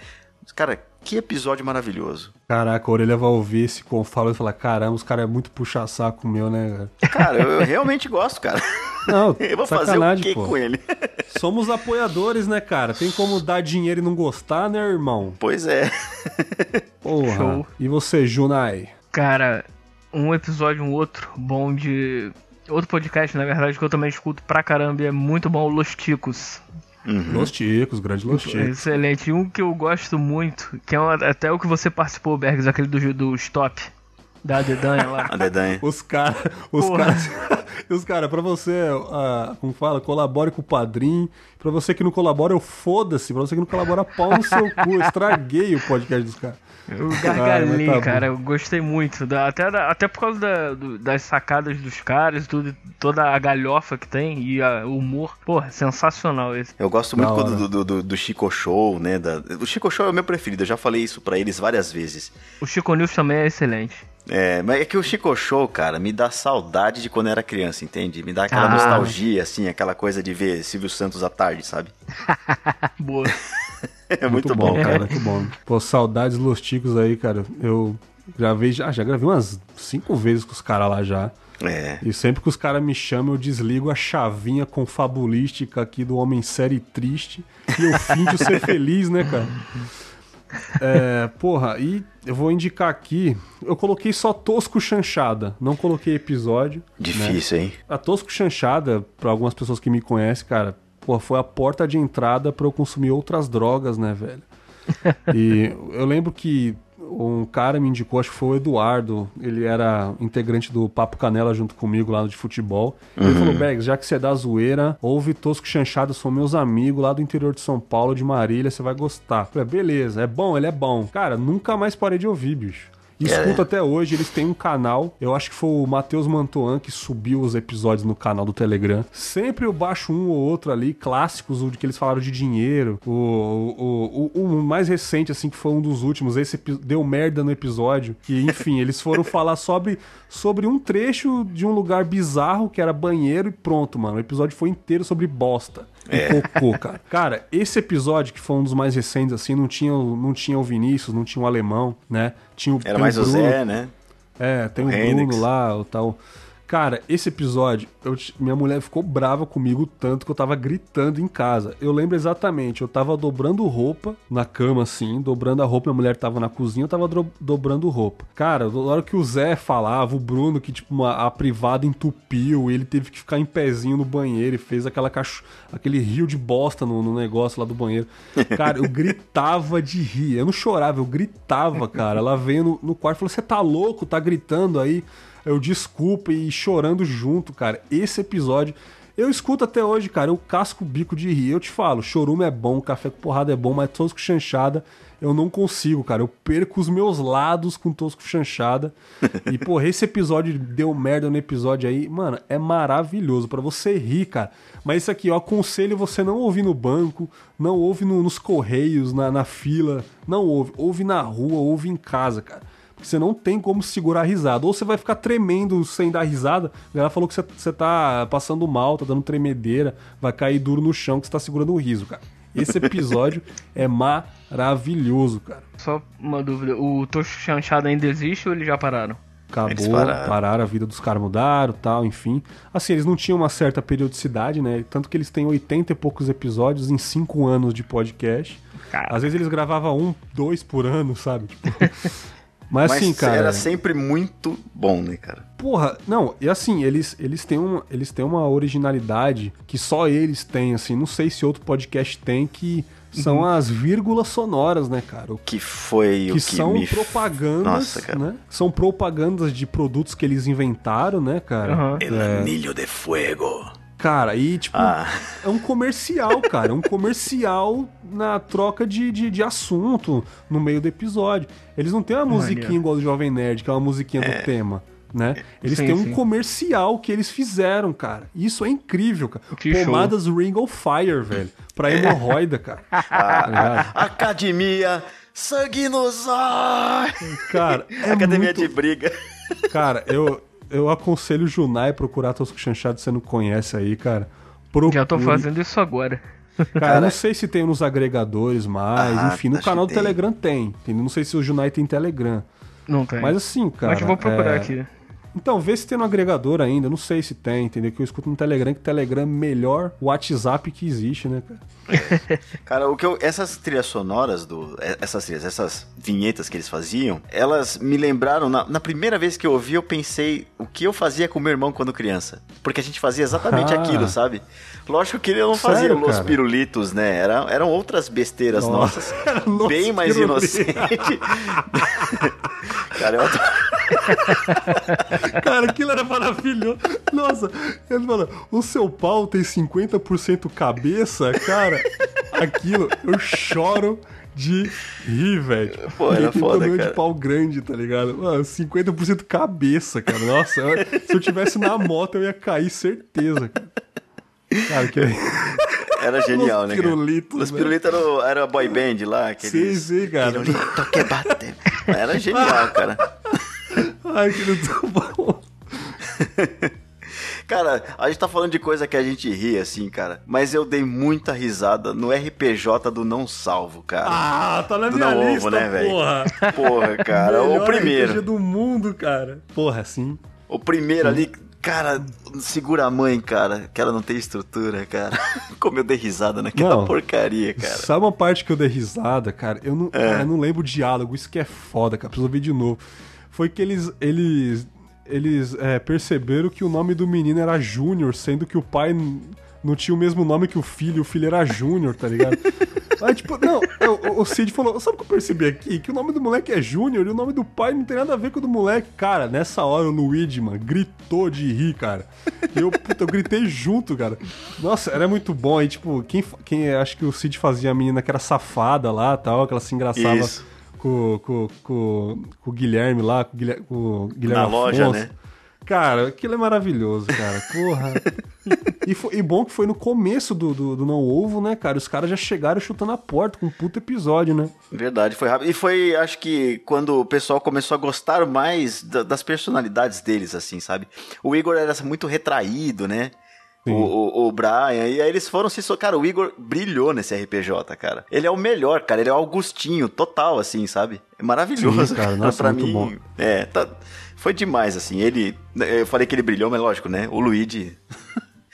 Cara, que episódio maravilhoso. Caraca, a orelha vai ouvir esse confalo e falar: caramba, os caras é muito puxa-saco meu, né, cara? Cara, eu, eu realmente gosto, cara. Não, eu vou fazer o quê pô. com ele? Somos apoiadores, né, cara? Tem como dar dinheiro e não gostar, né, irmão? Pois é. Porra. Show. E você, Junai? Cara, um episódio, um outro bom de. Outro podcast, na verdade, que eu também escuto pra caramba e é muito bom, Los Ticos. Uhum. Los Ticos, grande Los Ticos. Excelente. Um que eu gosto muito, que é uma, até o que você participou, Bergs, aquele do, do Stop. Da Dedanha lá. A Dedanha. Os caras. Os caras. os caras, pra você, uh, como fala, colabore com o padrinho. Pra você que não colabora, eu foda-se. Pra você que não colabora, pau no seu cu. Eu estraguei o podcast dos caras. Eu gargalhei, ah, tá cara. Eu gostei muito. Da, até, da, até por causa da, do, das sacadas dos caras, tudo, toda a galhofa que tem e a, o humor. Porra, sensacional esse. Eu gosto muito do, do, do, do, Chico Show, né? Da, o Chico Show é o meu preferido. Eu já falei isso para eles várias vezes. O Chico News também é excelente. É, mas é que o Chico Show, cara, me dá saudade de quando eu era criança, entende? Me dá aquela ah. nostalgia, assim, aquela coisa de ver Silvio Santos à tarde, sabe? Boa. É muito, muito bom, bom, cara. Muito bom. Pô, saudades Los Ticos aí, cara. Eu gravei já, já gravei umas cinco vezes com os caras lá já. É. E sempre que os caras me chamam, eu desligo a chavinha confabulística aqui do Homem Série Triste e eu finjo ser feliz, né, cara? É, porra, e eu vou indicar aqui. Eu coloquei só Tosco Chanchada, não coloquei episódio. Né? Difícil, né? hein? A Tosco Chanchada, para algumas pessoas que me conhecem, cara, pô, foi a porta de entrada para eu consumir outras drogas, né, velho? e eu lembro que um cara me indicou, acho que foi o Eduardo, ele era integrante do Papo Canela junto comigo lá no de futebol. Uhum. Ele falou: Bergs, já que você é da zoeira, ouve Tosco Chanchado, são meus amigos lá do interior de São Paulo, de Marília, você vai gostar. Eu falei, beleza, é bom, ele é bom. Cara, nunca mais parei de ouvir, bicho. E É. escuto até hoje, eles têm um canal. Eu acho que foi o Matheus Mantoan que subiu os episódios no canal do Telegram. Sempre eu baixo um ou outro ali, clássicos, o de que eles falaram de dinheiro. O, o, o, o mais recente, assim, que foi um dos últimos. Esse deu merda no episódio. E, enfim, eles foram falar sobre, sobre um trecho de um lugar bizarro que era banheiro e pronto, mano. O episódio foi inteiro sobre bosta. E cocô, cara. Cara, esse episódio, que foi um dos mais recentes, assim, não tinha, o- não tinha o Vinícius, não tinha o alemão, né? Tinha o, Era mais o Bruno, Zé, né? é, tem o, O Bruno lá, o tal. Cara, esse episódio, eu minha mulher ficou brava comigo tanto que eu tava gritando em casa. Eu lembro exatamente, eu tava dobrando roupa na cama, assim, dobrando a roupa, minha mulher tava na cozinha, eu tava dro- dobrando roupa. Cara, na hora que o Zé falava, o Bruno, que tipo, uma- a privada entupiu, ele teve que ficar em pezinho no banheiro e fez aquela cacho... aquele rio de bosta no, no negócio lá do banheiro. Cara, eu gritava de rir. Eu não chorava, eu gritava, cara. Ela veio no, no quarto e falou: Você tá louco? Tá gritando aí? Eu desculpa e chorando junto, cara. Esse episódio. Eu escuto até hoje, cara. Eu casco o bico de rir. Eu te falo, chorume é bom, café com porrada é bom, mas tosco chanchada eu não consigo, cara. Eu perco os meus lados com tosco chanchada. E, porra, esse episódio deu merda no episódio aí. Mano, é maravilhoso pra você rir, cara. Mas isso aqui, eu aconselho você não ouvir no banco, não ouve no- nos correios, na, na fila. Não ouve. Ouve na rua, ouve em casa, cara. Porque você não tem como segurar a risada. Ou você vai ficar tremendo sem dar risada. A galera falou que você, você tá passando mal, tá dando tremedeira, vai cair duro no chão que você tá segurando o riso, cara. Esse episódio é maravilhoso, cara. Só uma dúvida, o Tocho Chanchado ainda existe ou eles já pararam? Acabou, Eles pararam. pararam. a vida dos caras mudaram tal, enfim. Assim, eles não tinham uma certa periodicidade, né? Tanto que eles têm 80 e poucos episódios em 5 anos de podcast. Cara. Às vezes eles gravavam um, dois por ano, sabe? Tipo... Mas, Mas assim, cara. era sempre muito bom, né, cara? Porra, não, e assim, eles, eles, têm uma, eles têm uma originalidade que só eles têm, assim, não sei se outro podcast tem, que são Uhum. as vírgulas sonoras, né, cara? O Que foi o que que são me... propagandas, Nossa, cara. né? São propagandas de produtos que eles inventaram, né, cara? Aham. El Anillo de Fuego. Cara, e tipo, Ah. é um comercial, cara. É um comercial na troca de, de, de assunto no meio do episódio. Eles não têm uma musiquinha Maneiro. igual do Jovem Nerd, que é uma musiquinha do tema. Né? Eles Sim, têm um sim. comercial que eles fizeram, cara. Isso é incrível, cara. Que show. Pomadas Ring of Fire, velho. Pra hemorroida, cara. Tá ligado? Academia Sangue nos olhos. Cara, é Academia muito... de briga. Cara, eu, eu aconselho o Junai procurar Tosco Chanchado, se você não conhece aí, cara. Procure. Já tô fazendo isso agora. Cara, eu não sei se tem nos agregadores mais, Ah, enfim, no canal do tem. Telegram tem, entendeu? Não sei se o Junai tem Telegram. Não tem. Mas assim, cara. Mas eu vou procurar é, aqui. Então, vê se tem no agregador ainda, não sei se tem, entendeu? Que eu escuto no Telegram, que Telegram é o melhor WhatsApp que existe, né, cara? Cara, o que eu, essas trilhas sonoras do. é- Essas trilhas, essas vinhetas que eles faziam, elas me lembraram. Na, na primeira vez que eu ouvi, eu pensei o que eu fazia com meu irmão quando criança. Porque a gente fazia exatamente Ah. aquilo, sabe? Lógico que ele não fazia Sério, os cara? pirulitos, né? Era, eram outras besteiras Nossa. nossas. Era bem mais pirulito. inocente. Cara, eu Cara, aquilo era maravilhoso. Nossa, ele falou, o seu pau tem 50% cabeça, cara. Aquilo, eu choro de rir, velho. Pô, era tem foda, tamanho cara. de pau grande, tá ligado? Mano, 50% cabeça, cara. Nossa, se eu tivesse na moto, eu ia cair, certeza, cara. Cara, que... Era genial, né? cara? pirulitos, Os né? pirulitos era, o- era a boy band lá. Aqueles... Sim, sim, cara. Pirulito que bate. Era genial, cara. Ai, que muito bom. Cara, a gente tá falando de coisa que a gente ri, assim, cara. Mas eu dei muita risada no RPJ do Não Salvo, cara. Ah, tá na do minha Não lista, Ovo, né, velho? porra. Porra, cara. o primeiro. RPG do mundo, cara. Porra, sim. O primeiro ali, cara, segura a mãe, cara. Que ela não tem estrutura, cara. Como eu dei risada naquela Não. porcaria, cara. Sabe uma parte que eu dei risada, cara? Eu não, É. cara, eu não lembro o diálogo, isso que é foda, cara. Preciso ver de novo. Foi que eles. Eles. Eles é, perceberam que o nome do menino era Júnior, sendo que o pai não tinha o mesmo nome que o filho, o filho era Júnior, tá ligado? Aí, tipo, não, o, o Cid falou: sabe o que eu percebi aqui? Que o nome do moleque é Júnior e o nome do pai não tem nada a ver com o do moleque. Cara, nessa hora o Luigi, mano, gritou de rir, cara. E eu, puta, eu gritei junto, cara. Nossa, era muito bom. Aí, tipo, quem, quem acho que o Cid fazia a menina que era safada lá tal, que ela se engraçava com, com, com, com o Guilherme lá, com o Guilherme, com o Guilherme Na Afonso. loja, né? Cara, aquilo é maravilhoso, cara. Porra. e, foi, e bom que foi no começo do, do, do Não Ovo, né, cara? Os caras já chegaram chutando a porta com um puto episódio, né? Verdade, foi rápido. E foi, acho que, quando o pessoal começou a gostar mais da- das personalidades deles, assim, sabe? O Igor era muito retraído, né? O, o, o Brian, e aí eles foram se. so- Cara, o Igor brilhou nesse RPJ, cara. Ele é o melhor, cara. Ele é o Augustinho, total, assim, sabe? É maravilhoso. Sim, cara. Nossa, pra muito mim. bom. É, tá. Foi demais, assim. Ele. Eu falei que ele brilhou, mas lógico, né? O Luigi.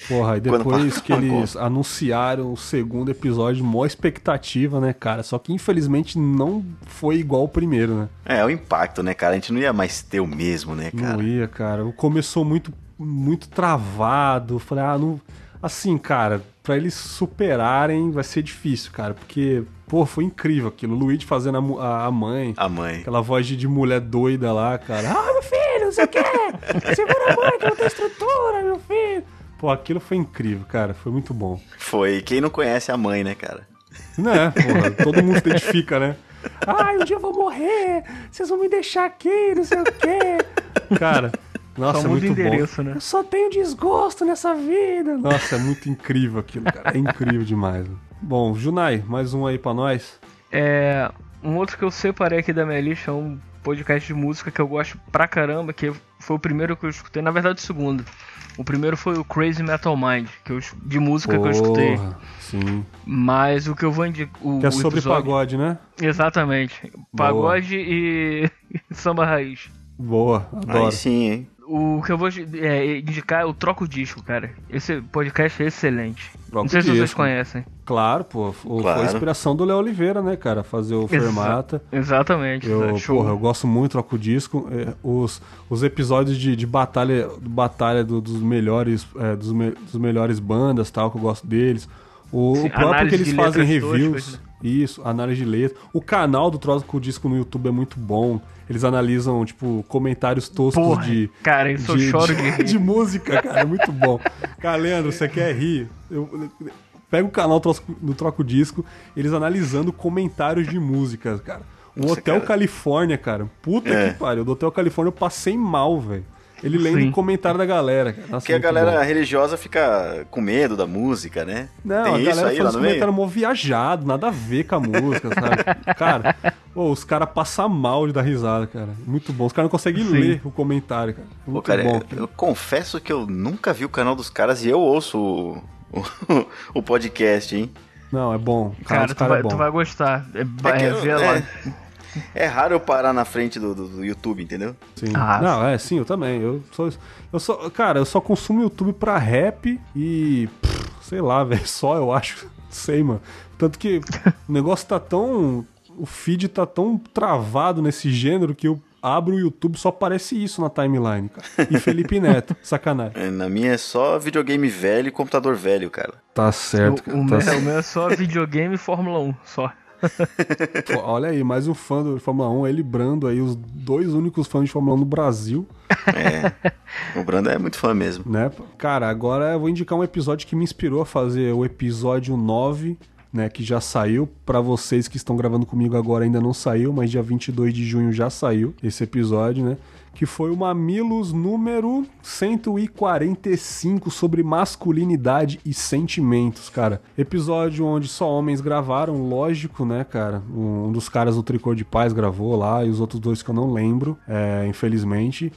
Porra, e depois que eles anunciaram o segundo episódio, mó expectativa, né, cara? Só que infelizmente não foi igual o primeiro, né? É, o impacto, né, cara? A gente não ia mais ter o mesmo, né, cara? Não ia, cara. Começou muito, muito travado. Falei, ah, não. Assim, cara, pra eles superarem vai ser difícil, cara. Porque, pô, foi incrível aquilo. O Luigi fazendo a, a, a mãe. A mãe. Aquela voz de, de mulher doida lá, cara. Ah, meu filho, não sei o quê. Segura a mãe que não tem estrutura, meu filho. Pô, aquilo foi incrível, cara. Foi muito bom. Foi. Quem não conhece a mãe, né, cara? Né, porra, todo mundo se identifica, né? Ai, um dia eu vou morrer, vocês vão me deixar aqui, não sei o quê. Cara, nossa, Só é muito endereço, bom. né? Eu só tenho desgosto nessa vida. Nossa, é muito incrível aquilo, cara. É incrível demais. Bom, Junai, mais um aí pra nós. É, um outro que eu separei aqui da minha lista é um podcast de música que eu gosto pra caramba, que foi o primeiro que eu escutei, na verdade o segundo. O primeiro foi o Crazy Metal Mind, que eu, de música que eu escutei. Porra, Sim. Mas o que eu vou indicar. Que é sobre pagode, né? Exatamente. Pagode e samba raiz. Boa, adoro. Aí sim, hein? O que eu vou é, indicar é o Troco Disco, cara. Esse podcast é excelente. Troca Não sei o se vocês Disco. conhecem. Claro, pô. Foi Claro. a inspiração do Léo Oliveira, né, cara? Fazer o Exa- Fermata. Exatamente. Eu, show. porra, eu gosto muito, troco o disco. É, os, os episódios de, de batalha, batalha do- dos melhores é, dos, me- dos melhores bandas, tal, que eu gosto deles. O, Sim, o próprio que eles fazem reviews. né? Isso, análise de letra. O canal do Troco o Disco no YouTube é muito bom. Eles analisam, tipo, comentários toscos Porra, de. cara, isso eu choro de rir. de música, cara. É muito bom. Cara, Leandro, você quer rir? Eu, pega o canal Troço- do Troco Disco, eles analisando comentários de músicas, cara. O Nossa, Hotel cara. Califórnia, cara. Puta É. que pariu. Do Hotel Califórnia eu passei mal, velho. Ele lendo Sim. o comentário da galera, cara. Nossa, Porque a galera bom. religiosa fica com medo da música, né? Não, Tem a isso galera aí faz meio? comentários mó viajado, nada a ver com a música, sabe? Cara, pô, os caras passam mal de dar risada, cara. Muito bom. Os caras não conseguem Sim. ler o comentário, cara. Pô, Muito cara, bom. eu, eu confesso que eu nunca vi o canal dos caras e eu ouço o, o, o podcast, hein? Não, é bom. O canal Cara, dos tu vai, é bom. tu vai gostar. É, É que é, é. raro eu parar na frente do, do- do YouTube, entendeu? Sim. Ah, não, é, sim, eu também. Eu só, eu só, cara, eu só consumo YouTube pra rap e. pff, sei lá, velho, só eu acho. Sei, mano. Tanto que o negócio tá tão. O feed tá tão travado nesse gênero que eu abro o YouTube só aparece isso na timeline, cara. E Felipe Neto, sacanagem. É, Na minha é só videogame velho e computador velho, cara. Tá certo, O, cara. o tá meu, certo. o meu é só videogame e Fórmula 1, só. Olha aí, mais um fã do Fórmula 1, ele e Brando aí, os dois únicos fãs de Fórmula 1 no Brasil. É. o Brando é muito fã mesmo. né? Cara, agora eu vou indicar um episódio que me inspirou a fazer o episódio 9, né, que já saiu. Pra vocês que estão gravando comigo agora ainda não saiu, mas dia 22 de junho já saiu esse episódio, né? Que foi o Mamilos número 145 sobre masculinidade e sentimentos, cara. Episódio onde só homens gravaram, lógico, né, cara? Um dos caras do Tricô de Paz gravou lá e os outros dois que eu não lembro, é, infelizmente.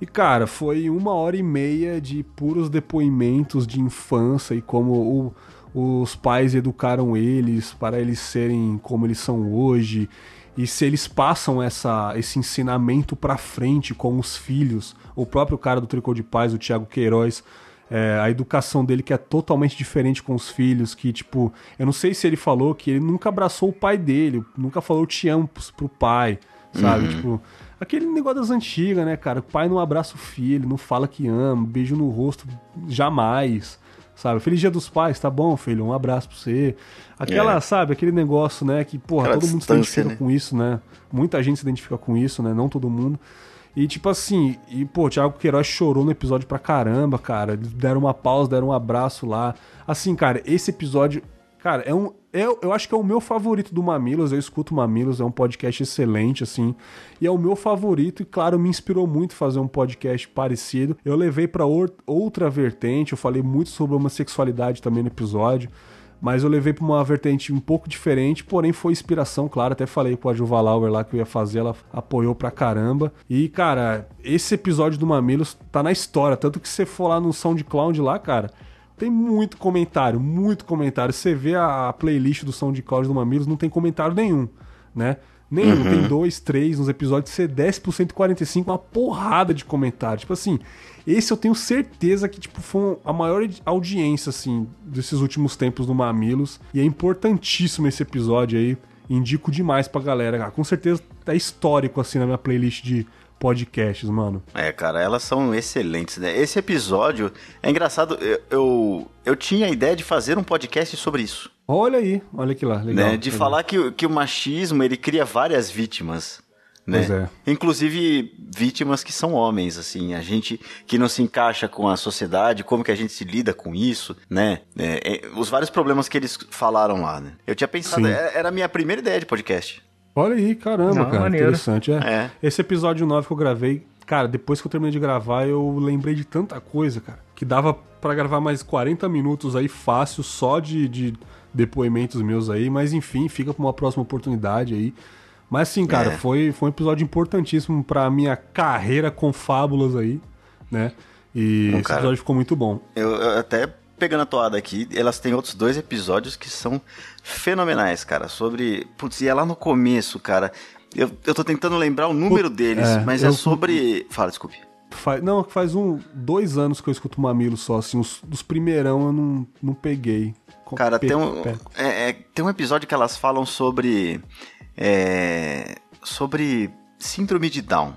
E, cara, foi uma hora e meia de puros depoimentos de infância e como o- os pais educaram eles para eles serem como eles são hoje. E se eles passam essa, esse ensinamento pra frente com os filhos. O próprio cara do Tricô de Paz, o Thiago Queiroz, é, a educação dele que é totalmente diferente com os filhos, que, tipo, eu não sei se ele falou que ele nunca abraçou o pai dele, nunca falou te amo pro- pai, sabe? Tipo, aquele negócio das antigas, né, cara? O pai não abraça o filho, não fala que ama, beijo no rosto, jamais, sabe? Feliz dia dos pais, tá bom, filho? Um abraço pra você. Aquela, É. sabe, aquele negócio, né, que, porra, Aquela todo mundo se identifica né? com isso, né? Muita gente se identifica com isso, né? Não todo mundo. E tipo assim, e pô, o Thiago Queiroz chorou no episódio pra caramba, cara. Eles deram uma pausa, deram um abraço lá. Assim, cara, esse episódio, Cara, é um. Eu, eu acho que é o meu favorito do Mamilos. Eu escuto Mamilos, é um podcast excelente, assim. E é o meu favorito, e claro, me inspirou muito fazer um podcast parecido. Eu levei para outra vertente, eu falei muito sobre homossexualidade também no episódio mas eu levei para uma vertente um pouco diferente, porém foi inspiração, claro, até falei com a Juva Lauer lá que eu ia fazer, ela apoiou pra caramba. E, cara, esse episódio do Mamilos tá na história, tanto que você for lá no SoundCloud lá, cara, tem muito comentário, muito comentário. Você vê a playlist do SoundCloud do Mamilos, não tem comentário nenhum, né? Nenhum, uhum. tem dois, três nos episódios, você desce pro 145, uma porrada de comentários. Tipo assim, esse eu tenho certeza que tipo, foi a maior audiência, assim, desses últimos tempos do Mamilos. E é importantíssimo esse episódio aí. Indico demais pra galera. Com certeza é histórico, assim, na minha playlist de podcasts, mano. É, cara, elas são excelentes, né? Esse episódio é engraçado. Eu, eu, eu tinha a ideia de fazer um podcast sobre isso. Olha aí, olha que lá, legal. Né? De legal. falar que, que o machismo ele cria várias vítimas. Né? Pois é. Inclusive vítimas que são homens, assim, a gente que não se encaixa com a sociedade, como que a gente se lida com isso, né? É, é, os vários problemas que eles falaram lá, né? Eu tinha pensado, é, era a minha primeira ideia de podcast. Olha aí, caramba, não, cara, maneiro. interessante. É. é. Esse episódio 9 que eu gravei, cara, depois que eu terminei de gravar, eu lembrei de tanta coisa, cara, que dava para gravar mais 40 minutos aí fácil, só de, de depoimentos meus aí, mas enfim, fica pra uma próxima oportunidade aí. Mas sim, cara, é. foi, foi um episódio importantíssimo pra minha carreira com fábulas aí, né? E esse cara, episódio ficou muito bom. Eu, eu, até pegando a toada aqui, elas têm outros dois episódios que são fenomenais, cara. Sobre. Putz, e é lá no começo, cara. Eu, eu tô tentando lembrar o número deles, é, mas é eu, é sobre. Fala, desculpe. Faz, não, faz um, dois anos que eu escuto Mamilo só, assim, os, dos primeirão eu não, não peguei. Cara, tem um, é, é, tem um episódio que elas falam sobre é, sobre síndrome de Down.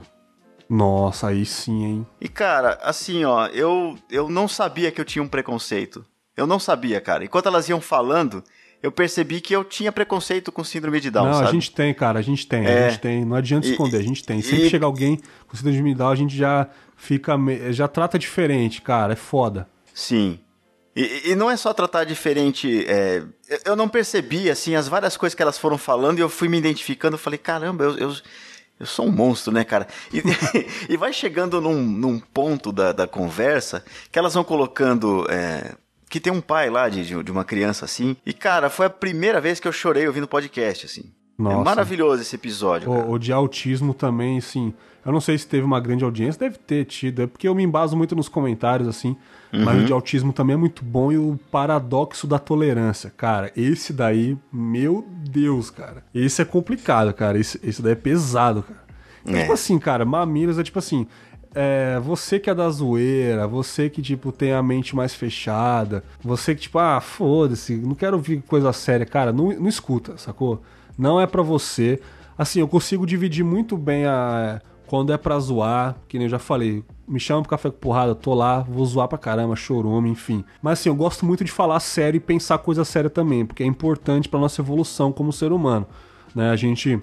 Nossa, aí sim, hein? E cara, assim, ó, eu, eu não sabia que eu tinha um preconceito. Eu não sabia, cara. Enquanto elas iam falando, eu percebi que eu tinha preconceito com síndrome de Down, não, sabe? a gente tem, cara, a gente tem, é, a gente tem. Não adianta e, esconder, a gente tem. Sempre e, chega alguém com síndrome de Down, a gente já fica, já trata diferente, cara, é foda. Sim. E, e, não é só tratar diferente. É, eu não percebi, assim, as várias coisas que elas foram falando e eu fui me identificando. Eu falei, caramba, eu, eu, eu sou um monstro, né, cara? E, e vai chegando num, num ponto da, da conversa que elas vão colocando. É, que tem um pai lá de, de uma criança assim. E, cara, foi a primeira vez que eu chorei ouvindo podcast, assim. É Nossa. É maravilhoso esse episódio. O, o, de autismo também, assim. Eu não sei se teve uma grande audiência, deve ter tido. É porque eu me embaso muito nos comentários, assim. Uhum. Mas o de autismo também é muito bom. E o paradoxo da tolerância. Cara, esse daí, meu Deus, cara. Esse é complicado, cara. Esse, esse daí é pesado, cara. É. Tipo assim, cara, mamilos é tipo assim. É, você que é da zoeira, você que, tipo, tem a mente mais fechada, você que, tipo, ah, foda-se, não quero ouvir coisa séria, cara, não, não escuta, sacou? não é para você. Assim, eu consigo dividir muito bem a quando é pra zoar, que nem eu já falei, me chama pro café com porrada, tô lá, vou zoar pra caramba, chorume, enfim. Mas assim, eu gosto muito de falar sério e pensar coisa séria também, porque é importante pra nossa evolução como ser humano, né? A gente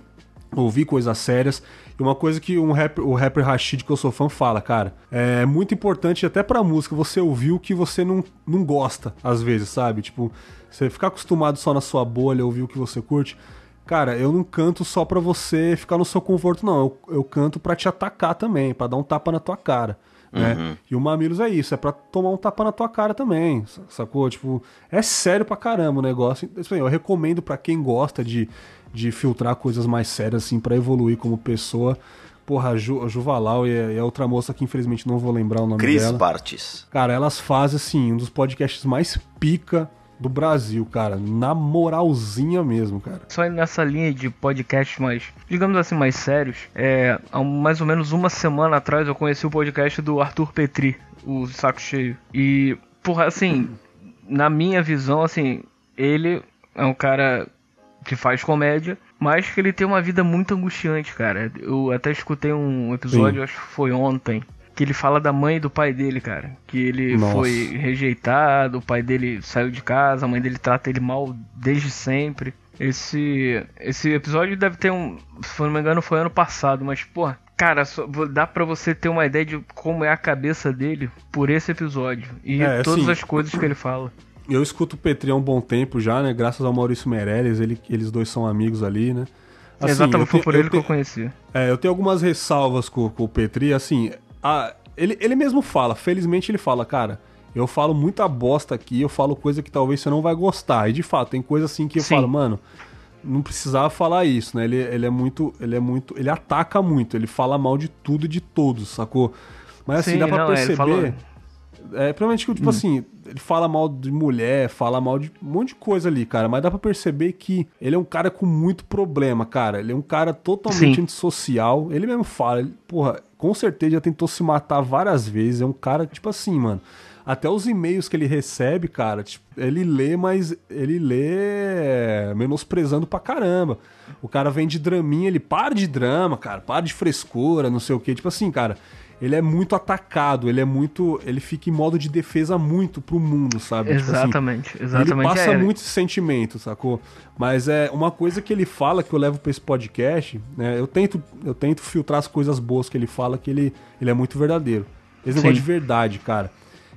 ouvir coisas sérias. E uma coisa que um o rapper Rashid, que eu sou fã, fala, cara, é muito importante até pra música você ouvir o que você não, não gosta, às vezes, sabe? Tipo, você ficar acostumado só na sua bolha, ouvir o que você curte Cara, eu não canto só pra você ficar no seu conforto, não. Eu, eu canto pra te atacar também, pra dar um tapa na tua cara. Né? Uhum. E o Mamilos é isso, é pra tomar um tapa na tua cara também, sacou? Tipo, é sério pra caramba o negócio. Eu recomendo para quem gosta de, de filtrar coisas mais sérias, assim, para evoluir como pessoa. Porra, a, Ju, a Juvalau e a, e a, outra moça que infelizmente não vou lembrar o nome Chris dela. Cris Bartes. Cara, elas fazem, assim, um dos podcasts mais pica do Brasil, cara. Na moralzinha mesmo, cara. Só nessa linha de podcast mais, digamos assim, mais sérios, é, há mais ou menos uma semana atrás eu conheci o podcast do Arthur Petri, o Saco Cheio. E, porra, assim, na minha visão, assim, ele é um cara que faz comédia, mas que ele tem uma vida muito angustiante, cara. Eu até escutei um episódio, Sim. acho que foi ontem, que ele fala da mãe e do pai dele, cara. Que ele Nossa. foi rejeitado, o pai dele saiu de casa, a mãe dele trata ele mal desde sempre. Esse, esse episódio deve ter um. Se não me engano, foi ano passado, mas, pô, cara, só, dá pra você ter uma ideia de como é a cabeça dele por esse episódio e é, todas assim, as coisas que ele fala. eu escuto o Petri há um bom tempo já, né? Graças ao Maurício Meirelles, ele, eles dois são amigos ali, né? Assim, Exatamente, foi por ele que eu conheci. É, eu tenho algumas ressalvas com, com o Petri, assim, a, ele, ele mesmo fala, felizmente ele fala, cara, eu falo muita bosta aqui, eu falo coisa que talvez você não vai gostar. E de fato, tem coisa assim que eu Sim. falo, mano, não precisava falar isso, né? Ele, ele é muito, ele é muito, ele ataca muito, ele fala mal de tudo e de todos, sacou? Mas assim, Sim, dá pra não, perceber. É, provavelmente, tipo hum. assim, ele fala mal de mulher, fala mal de um monte de coisa ali, cara. Mas dá pra perceber que ele é um cara com muito problema, cara. Ele é um cara totalmente Sim. antissocial. Ele mesmo fala, ele, porra, com certeza já tentou se matar várias vezes. É um cara, tipo assim, mano. Até os e-mails que ele recebe, cara, tipo, ele lê, mas ele lê menosprezando pra caramba. O cara vem de draminha, ele para de drama, cara, para de frescura, não sei o que. Tipo assim, cara, ele é muito atacado, ele é muito. Ele fica em modo de defesa muito pro mundo, sabe? Exatamente, tipo assim, exatamente. Ele passa é. muito esse sentimento, sacou? Mas é uma coisa que ele fala que eu levo pra esse podcast, né? Eu tento, eu tento filtrar as coisas boas que ele fala, que ele, ele é muito verdadeiro. Esse negócio de verdade, cara.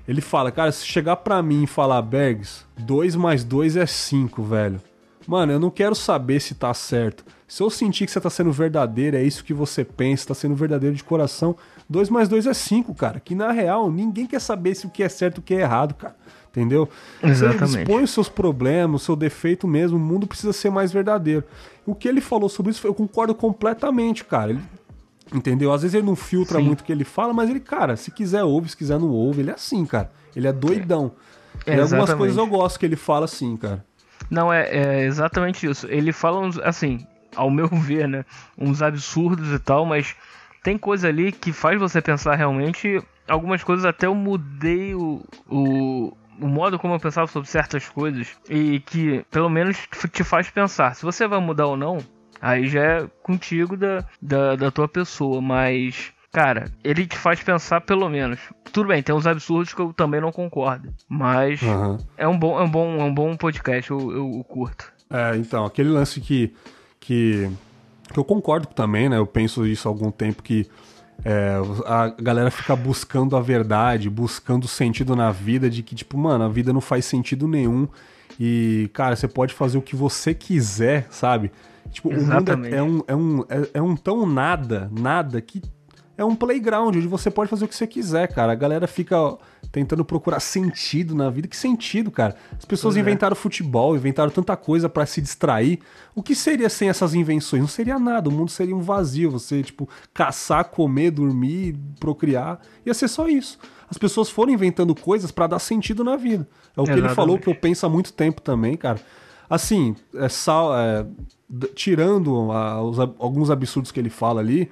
Ele fala, cara, se chegar pra mim e falar, Bergs, 2 mais 2 é 5, velho. Mano, eu não quero saber se tá certo. Se eu sentir que você tá sendo verdadeiro, é isso que você pensa, tá sendo verdadeiro de coração, 2 mais 2 é 5, cara. Que na real, ninguém quer saber se o que é certo e o que é errado, cara. Entendeu? Exatamente. Você expõe os seus problemas, o seu defeito mesmo, o mundo precisa ser mais verdadeiro. O que ele falou sobre isso, eu concordo completamente, cara. Ele, entendeu? Às vezes ele não filtra Sim. muito o que ele fala, mas ele, cara, se quiser ouve, se quiser não ouve, ele é assim, cara. Ele é doidão. É. E algumas coisas eu gosto que ele fala assim, cara. Não, é, é exatamente isso. Ele fala, uns, assim, ao meu ver, né? Uns absurdos e tal, mas tem coisa ali que faz você pensar realmente. Algumas coisas até eu mudei o, o, o modo como eu pensava sobre certas coisas e que pelo menos te faz pensar. Se você vai mudar ou não, aí já é contigo da, da, da tua pessoa, mas. Cara, ele te faz pensar pelo menos. Tudo bem, tem uns absurdos que eu também não concordo. Mas uhum. é, um bom, é, um bom, é um bom podcast, eu, eu curto. É, então, aquele lance que que eu concordo também, né? Eu penso isso há algum tempo que é, a galera fica buscando a verdade, buscando sentido na vida, de que, tipo, mano, a vida não faz sentido nenhum. E, cara, você pode fazer o que você quiser, sabe? Tipo, Exatamente. o mundo é, é um, é, um, é, é um tão nada, nada, que é um playground onde você pode fazer o que você quiser, cara. A galera fica tentando procurar sentido na vida. Que sentido, cara? As pessoas é. inventaram futebol, inventaram tanta coisa para se distrair. O que seria sem essas invenções? Não seria nada. O mundo seria um vazio. Você, tipo, caçar, comer, dormir, procriar. Ia ser só isso. As pessoas foram inventando coisas para dar sentido na vida. É o que ele falou que eu penso há muito tempo também, cara. Assim, é, sal, é, tirando a, os, alguns absurdos que ele fala ali,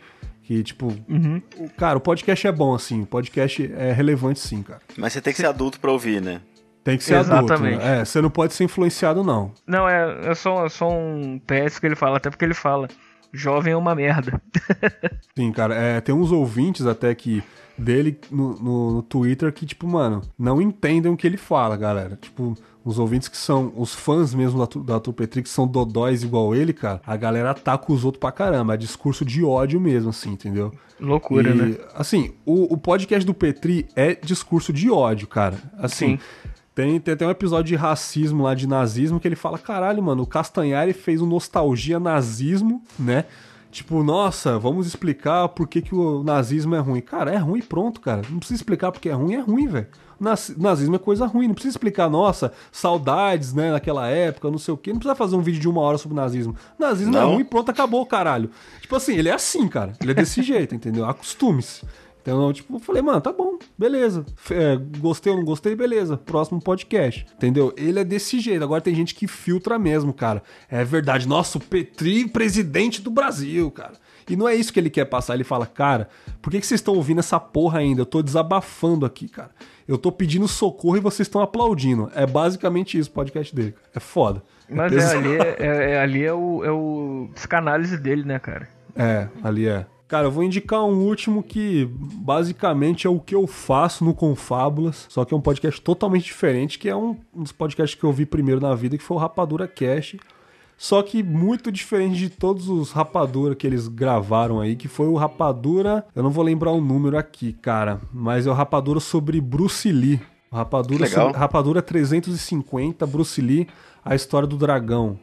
que, tipo, uhum. cara, o podcast é bom, assim. O podcast é relevante, sim, cara. Mas você tem que ser adulto pra ouvir, né? Tem que ser Exatamente. adulto. Né? É, você não pode ser influenciado, não. Não, é, é, só, é só um PS que ele fala, até porque ele fala. Jovem é uma merda. sim, cara. É, tem uns ouvintes até que dele no, no, no, Twitter que, tipo, mano, não entendem o que ele fala, galera. Tipo, os ouvintes que são os fãs mesmo da, da que são dodóis igual ele, cara, a galera ataca os outros pra caramba. É discurso de ódio mesmo, assim, entendeu? Loucura, e, né? Assim, o, o podcast do Petri é discurso de ódio, cara. Assim. Sim. Tem, tem até um episódio de racismo lá, de nazismo, que ele fala: caralho, mano, o Castanhari fez um nostalgia nazismo, né? Tipo, nossa, vamos explicar por que, que o nazismo é ruim. Cara, é ruim pronto, cara. Não precisa explicar porque é ruim, é ruim, velho nazismo é coisa ruim. Não precisa explicar, nossa, saudades, né, naquela época, não sei o quê. Não precisa fazer um vídeo de uma hora sobre nazismo. Nazismo é não. é ruim, pronto, acabou, caralho. Tipo assim, ele é assim, cara. Ele é desse jeito, entendeu? Acostume-se. Então, tipo, eu falei, mano, tá bom, beleza. É, gostei ou não gostei, beleza. Próximo podcast. Entendeu? Ele é desse jeito. Agora tem gente que filtra mesmo, cara. É verdade. Nossa, o Petri, presidente do Brasil, cara. E não é isso que ele quer passar. Ele fala, cara, por que, que vocês estão ouvindo essa porra ainda? Eu tô desabafando aqui, cara. Eu tô pedindo socorro e vocês estão aplaudindo. É basicamente isso o podcast dele. É foda. Mas é, ali, é, é, é, ali é o, é o psicanálise dele, né, cara? É, ali é. Cara, eu vou indicar um último que basicamente é o que eu faço no Confábulas, só que é um podcast totalmente diferente, que é um, um dos podcasts que eu vi primeiro na vida, que foi o Rapadura Cast. Só que muito diferente de todos os Rapadura que eles gravaram aí, que foi o Rapadura. Eu não vou lembrar o número aqui, cara, mas é o Rapadura sobre Bruce Lee. Rapadura, sobre, Rapadura 350, Bruce Lee, a história do dragão.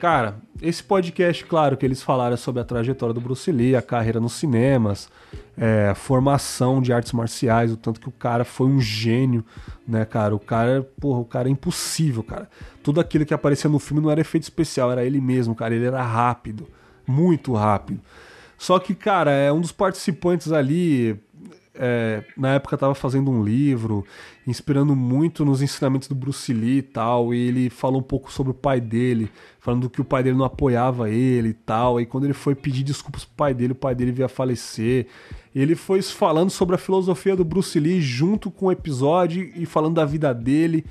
Cara, esse podcast, claro, que eles falaram sobre a trajetória do Bruce Lee, a carreira nos cinemas, é, formação de artes marciais, o tanto que o cara foi um gênio, né, cara? O cara, porra, o cara é impossível, cara. Tudo aquilo que aparecia no filme não era efeito especial, era ele mesmo, cara. Ele era rápido, muito rápido. Só que, cara, é um dos participantes ali, é, na época estava fazendo um livro, inspirando muito nos ensinamentos do Bruce Lee e tal, e ele falou um pouco sobre o pai dele, falando que o pai dele não apoiava ele e tal, e quando ele foi pedir desculpas pro pai dele, o pai dele veio a falecer. Ele foi falando sobre a filosofia do Bruce Lee junto com o episódio e falando da vida dele.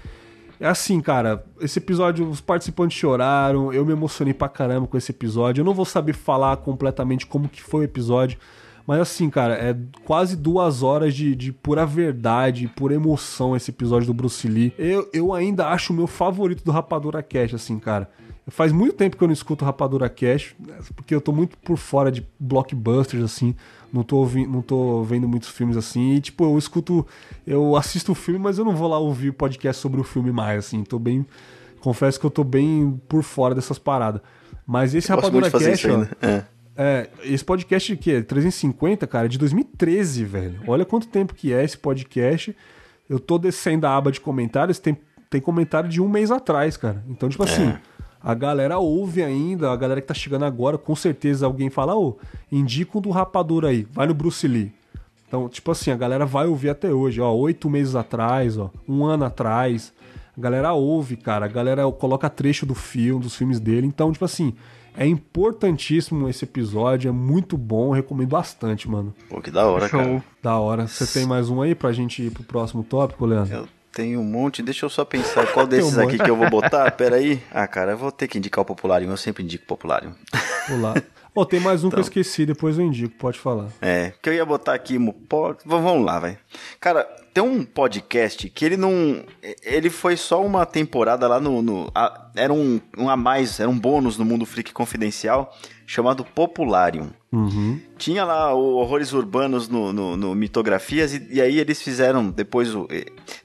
É assim, cara, esse episódio, os participantes choraram, eu me emocionei pra caramba com esse episódio. Eu não vou saber falar completamente como que foi o episódio, mas assim, cara, é quase duas horas de, de pura verdade, pura emoção esse episódio do Bruce Lee. Eu, eu ainda acho o meu favorito do Rapadura Cash, assim, cara. Faz muito tempo que eu não escuto Rapadura Cash, porque eu tô muito por fora de blockbusters, assim. Não tô, ouvindo, não tô vendo muitos filmes assim. E, tipo, eu escuto. Eu assisto o filme, mas eu não vou lá ouvir podcast sobre o filme mais, assim. Tô bem. Confesso que eu tô bem por fora dessas paradas. Mas esse eu Rapadura Cash, ó. É. É, esse podcast que é 350, cara, é de 2013, velho. Olha quanto tempo que é esse podcast. Eu tô descendo a aba de comentários, tem, tem comentário de um mês atrás, cara. Então, tipo assim, é. a galera ouve ainda, a galera que tá chegando agora, com certeza alguém fala, ô, indica um do rapador aí, vai no Bruce Lee. Então, tipo assim, a galera vai ouvir até hoje, ó, oito meses atrás, ó, um ano atrás. A galera ouve, cara, a galera coloca trecho do filme, dos filmes dele. Então, tipo assim, é importantíssimo esse episódio, é muito bom, recomendo bastante, mano. Pô, que da hora, Show. cara. Da hora. Você tem mais um aí pra gente ir pro próximo tópico, Leandro? Eu tenho um monte, deixa eu só pensar qual desses um aqui que eu vou botar. Pera aí. Ah, cara, eu vou ter que indicar o Populário, eu sempre indico o Populário. Olá. Oh, tem mais um então, que eu então. esqueci, depois eu indico, pode falar. É, que eu ia botar aqui, vamos lá, vai. Cara, tem um podcast que ele não. Ele foi só uma temporada lá no. no a, era um, um a mais, era um bônus no Mundo Freak Confidencial, chamado Popularium. Uhum. Tinha lá o Horrores Urbanos no, no, no Mitografias, e, e, aí eles fizeram depois o,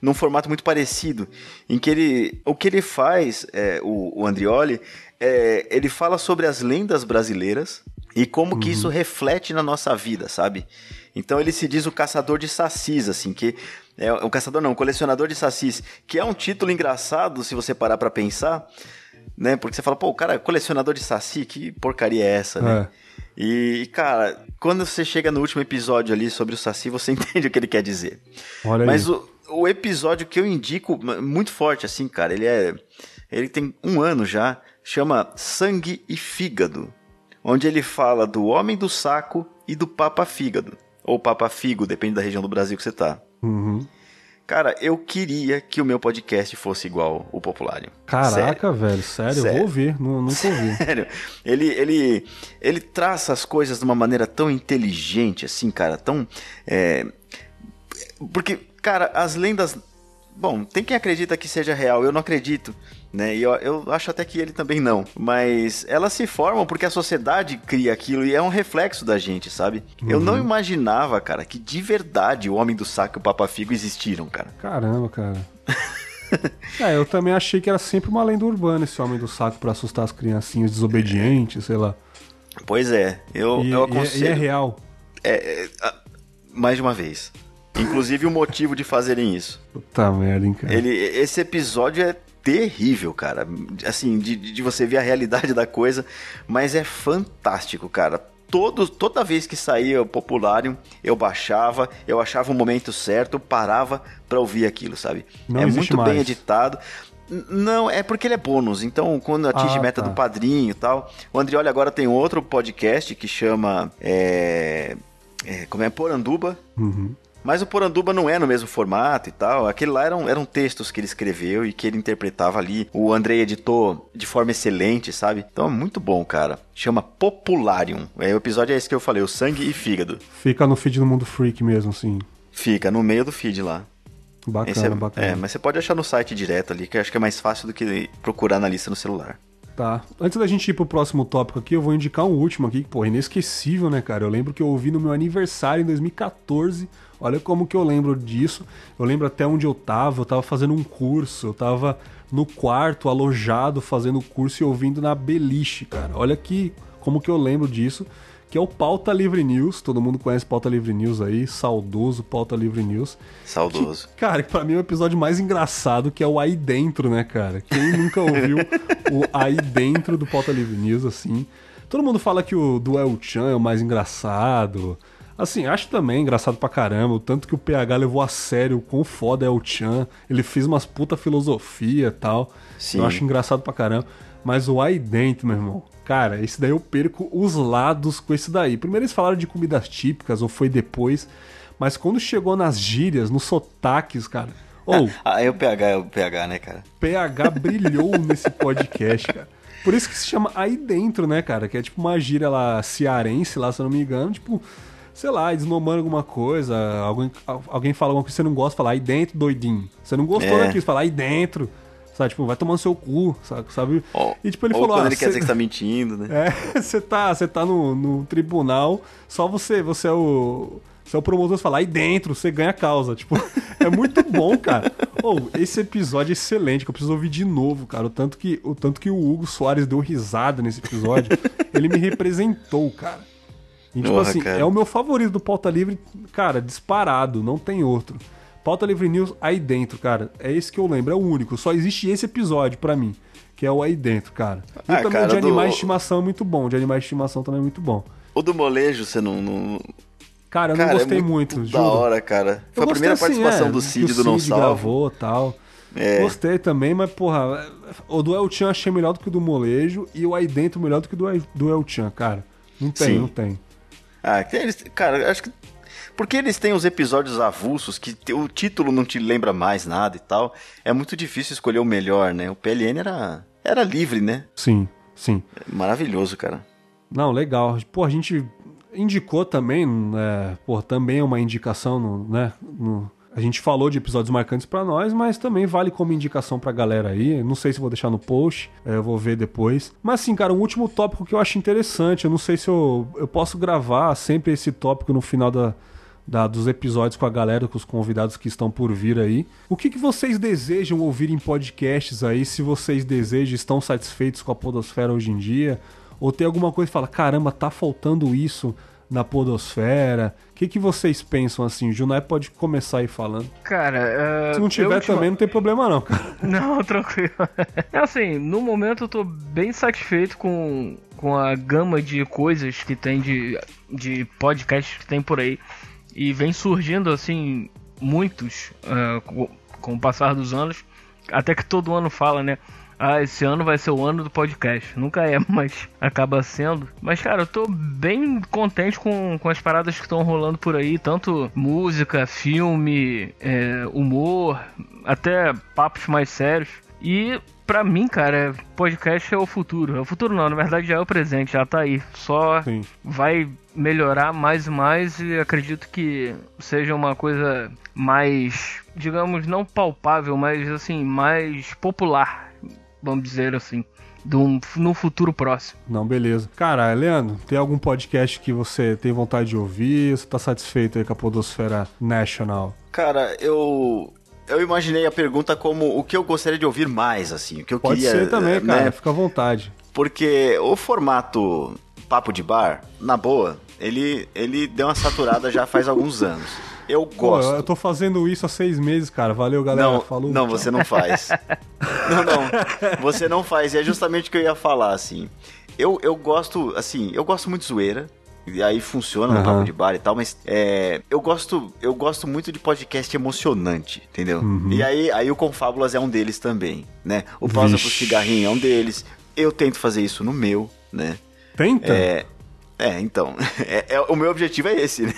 num formato muito parecido, em que ele. O que ele faz, é, o, o Andrioli, é, ele fala sobre as lendas brasileiras e como uhum. que isso reflete na nossa vida, sabe? Então ele se diz o caçador de sacis, assim, que é o caçador não, o colecionador de sacis, que é um título engraçado se você parar para pensar, né? Porque você fala, pô, o cara é colecionador de saci, que porcaria é essa, né? É. E, cara, quando você chega no último episódio ali sobre o saci, você entende o que ele quer dizer. Olha Mas o, o episódio que eu indico muito forte, assim, cara, ele é. Ele tem um ano já, chama Sangue e Fígado, onde ele fala do homem do saco e do papa fígado ou Papa Figo, depende da região do Brasil que você tá. Uhum. Cara, eu queria que o meu podcast fosse igual o Populário. Caraca, sério. velho, sério, sério, eu vou ouvir, nunca ouvi. Sério, ele, ele, ele traça as coisas de uma maneira tão inteligente, assim, cara, tão. É... Porque, cara, as lendas. Bom, tem quem acredita que seja real, eu não acredito né? E eu, eu acho até que ele também não. Mas elas se formam porque a sociedade cria aquilo e é um reflexo da gente, sabe? Uhum. Eu não uhum. imaginava, cara, que de verdade o Homem do Saco e o Papa Figo existiram, cara. Caramba, cara. é, eu também achei que era sempre uma lenda urbana esse Homem do Saco para assustar as criancinhas desobedientes, sei lá. Pois é, eu, e, eu aconselho... E é, e é real. É, é, mais de uma vez. Inclusive o motivo de fazerem isso. Puta merda, hein, cara. Ele, esse episódio é terrível, cara. Assim, de, de você ver a realidade da coisa, mas é fantástico, cara. Todo, toda vez que saía o Popularium, eu baixava, eu achava o momento certo, parava para ouvir aquilo, sabe? Não é muito mais. bem editado. Não, é porque ele é bônus. Então, quando atinge ah, meta tá. do padrinho e tal. O Andrioli agora tem outro podcast que chama. É, é, como é? Poranduba. Uhum. Mas o Poranduba não é no mesmo formato e tal. Aquele lá eram, eram textos que ele escreveu e que ele interpretava ali. O Andrei editou de forma excelente, sabe? Então é muito bom, cara. Chama Popularium. É, o episódio é esse que eu falei, o sangue e fígado. Fica no feed do Mundo Freak mesmo, sim. Fica no meio do feed lá. Bacana, é, bacana. É, mas você pode achar no site direto ali, que eu acho que é mais fácil do que procurar na lista no celular. Tá. Antes da gente ir pro próximo tópico aqui, eu vou indicar um último aqui, que, pô, inesquecível, né, cara? Eu lembro que eu ouvi no meu aniversário em 2014. Olha como que eu lembro disso. Eu lembro até onde eu tava. Eu tava fazendo um curso. Eu tava no quarto, alojado, fazendo o curso e ouvindo na beliche, cara. Olha que como que eu lembro disso que é o Pauta Livre News. Todo mundo conhece Pauta Livre News aí, saudoso Pauta Livre News. Saudoso. Que, cara, que pra mim é o episódio mais engraçado, que é o Aí Dentro, né, cara? Quem nunca ouviu o Aí Dentro do Pauta Livre News, assim. Todo mundo fala que o do El Chan é o mais engraçado. Assim, acho também engraçado pra caramba, o tanto que o PH levou a sério o quão foda é o Chan. Ele fez umas puta filosofia e tal. Sim. Eu acho engraçado pra caramba. Mas o Aí Dentro, meu irmão, Cara, esse daí eu perco os lados com esse daí. Primeiro eles falaram de comidas típicas, ou foi depois. Mas quando chegou nas gírias, nos sotaques, cara. Ou. Ah, aí o PH é o PH, né, cara? PH brilhou nesse podcast, cara. Por isso que se chama Aí Dentro, né, cara? Que é tipo uma gíria lá cearense, lá, se eu não me engano. Tipo, sei lá, desnomando alguma coisa. Alguém, alguém fala alguma coisa que você não gosta, fala aí dentro, doidinho. Você não gostou é. daquilo, fala aí dentro. Sabe, tipo, vai tomar no seu cu, sabe? Oh, e tipo, ele falou. Quando ah, ele cê... quer dizer que tá mentindo, né? É, você tá, você tá no, no tribunal, só você, você é o. Você é o promotor, você fala, aí dentro, você ganha a causa. Tipo, é muito bom, cara. oh, esse episódio é excelente, que eu preciso ouvir de novo, cara. O tanto que o, tanto que o Hugo Soares deu risada nesse episódio, ele me representou, cara. E, tipo Porra, assim, cara. é o meu favorito do Pauta Livre, cara, disparado, não tem outro. Pauta Livre News aí dentro, cara. É esse que eu lembro, é o único. Só existe esse episódio para mim, que é o aí dentro, cara. E ah, também cara, de animais do... de estimação é muito bom. De animais de estimação também é muito bom. O do molejo, você não. não... Cara, eu cara, não gostei é muito, muito Da hora, cara. Foi eu a primeira assim, participação é, do Cid do Não Salvo. gravou tal. É. Gostei também, mas, porra, o do El Chan achei melhor do que o do molejo e o aí dentro melhor do que o do, do El Chan, cara. Não tem, Sim. não tem. Ah, cara, acho que porque eles têm os episódios avulsos que o título não te lembra mais nada e tal. É muito difícil escolher o melhor, né? O PLN era, era livre, né? Sim, sim. Maravilhoso, cara. Não, legal. Pô, a gente indicou também, é, pô, também é uma indicação, no, né? No, a gente falou de episódios marcantes para nós, mas também vale como indicação pra galera aí. Não sei se vou deixar no post, é, eu vou ver depois. Mas assim, cara, um último tópico que eu acho interessante. Eu não sei se eu, eu posso gravar sempre esse tópico no final da, da, dos episódios com a galera, com os convidados que estão por vir aí. O que, que vocês desejam ouvir em podcasts aí? Se vocês desejam, estão satisfeitos com a Podosfera hoje em dia? Ou tem alguma coisa que fala, caramba, tá faltando isso na Podosfera? O que, que vocês pensam assim? O Junai pode começar aí falando. Cara, uh, se não tiver também, não tem problema não, cara. Não, tranquilo. É assim, no momento eu tô bem satisfeito com, com a gama de coisas que tem de, de podcasts que tem por aí. E vem surgindo assim muitos uh, com, com o passar dos anos. Até que todo ano fala, né? Ah, esse ano vai ser o ano do podcast. Nunca é, mas acaba sendo. Mas, cara, eu tô bem contente com, com as paradas que estão rolando por aí. Tanto música, filme, é, humor, até papos mais sérios. E pra mim, cara, podcast é o futuro. É o futuro não, na verdade já é o presente, já tá aí. Só Sim. vai melhorar mais e mais e acredito que seja uma coisa mais, digamos, não palpável, mas assim, mais popular, vamos dizer assim. Do, no futuro próximo. Não, beleza. Cara, Leandro, tem algum podcast que você tem vontade de ouvir? Você tá satisfeito aí com a Podosfera National? Cara, eu eu imaginei a pergunta como o que eu gostaria de ouvir mais, assim, o que eu Pode queria. Pode ser também, né? cara, fica à vontade. Porque o formato papo de bar, na boa, ele, ele deu uma saturada já faz alguns anos. Eu gosto. Pô, eu tô fazendo isso há seis meses, cara. Valeu, galera. Não, Falou. Não, você não faz. não, não. Você não faz. E é justamente o que eu ia falar, assim. Eu, eu gosto, assim, eu gosto muito de zoeira. E aí funciona no uhum. papo de bar e tal, mas é, eu gosto eu gosto muito de podcast emocionante, entendeu? Uhum. E aí, aí o Confábulas é um deles também, né? O Pausa Vixe. pro Cigarrinho é um deles. Eu tento fazer isso no meu, né? Tenta? É, é, então. É, é, o meu objetivo é esse, né?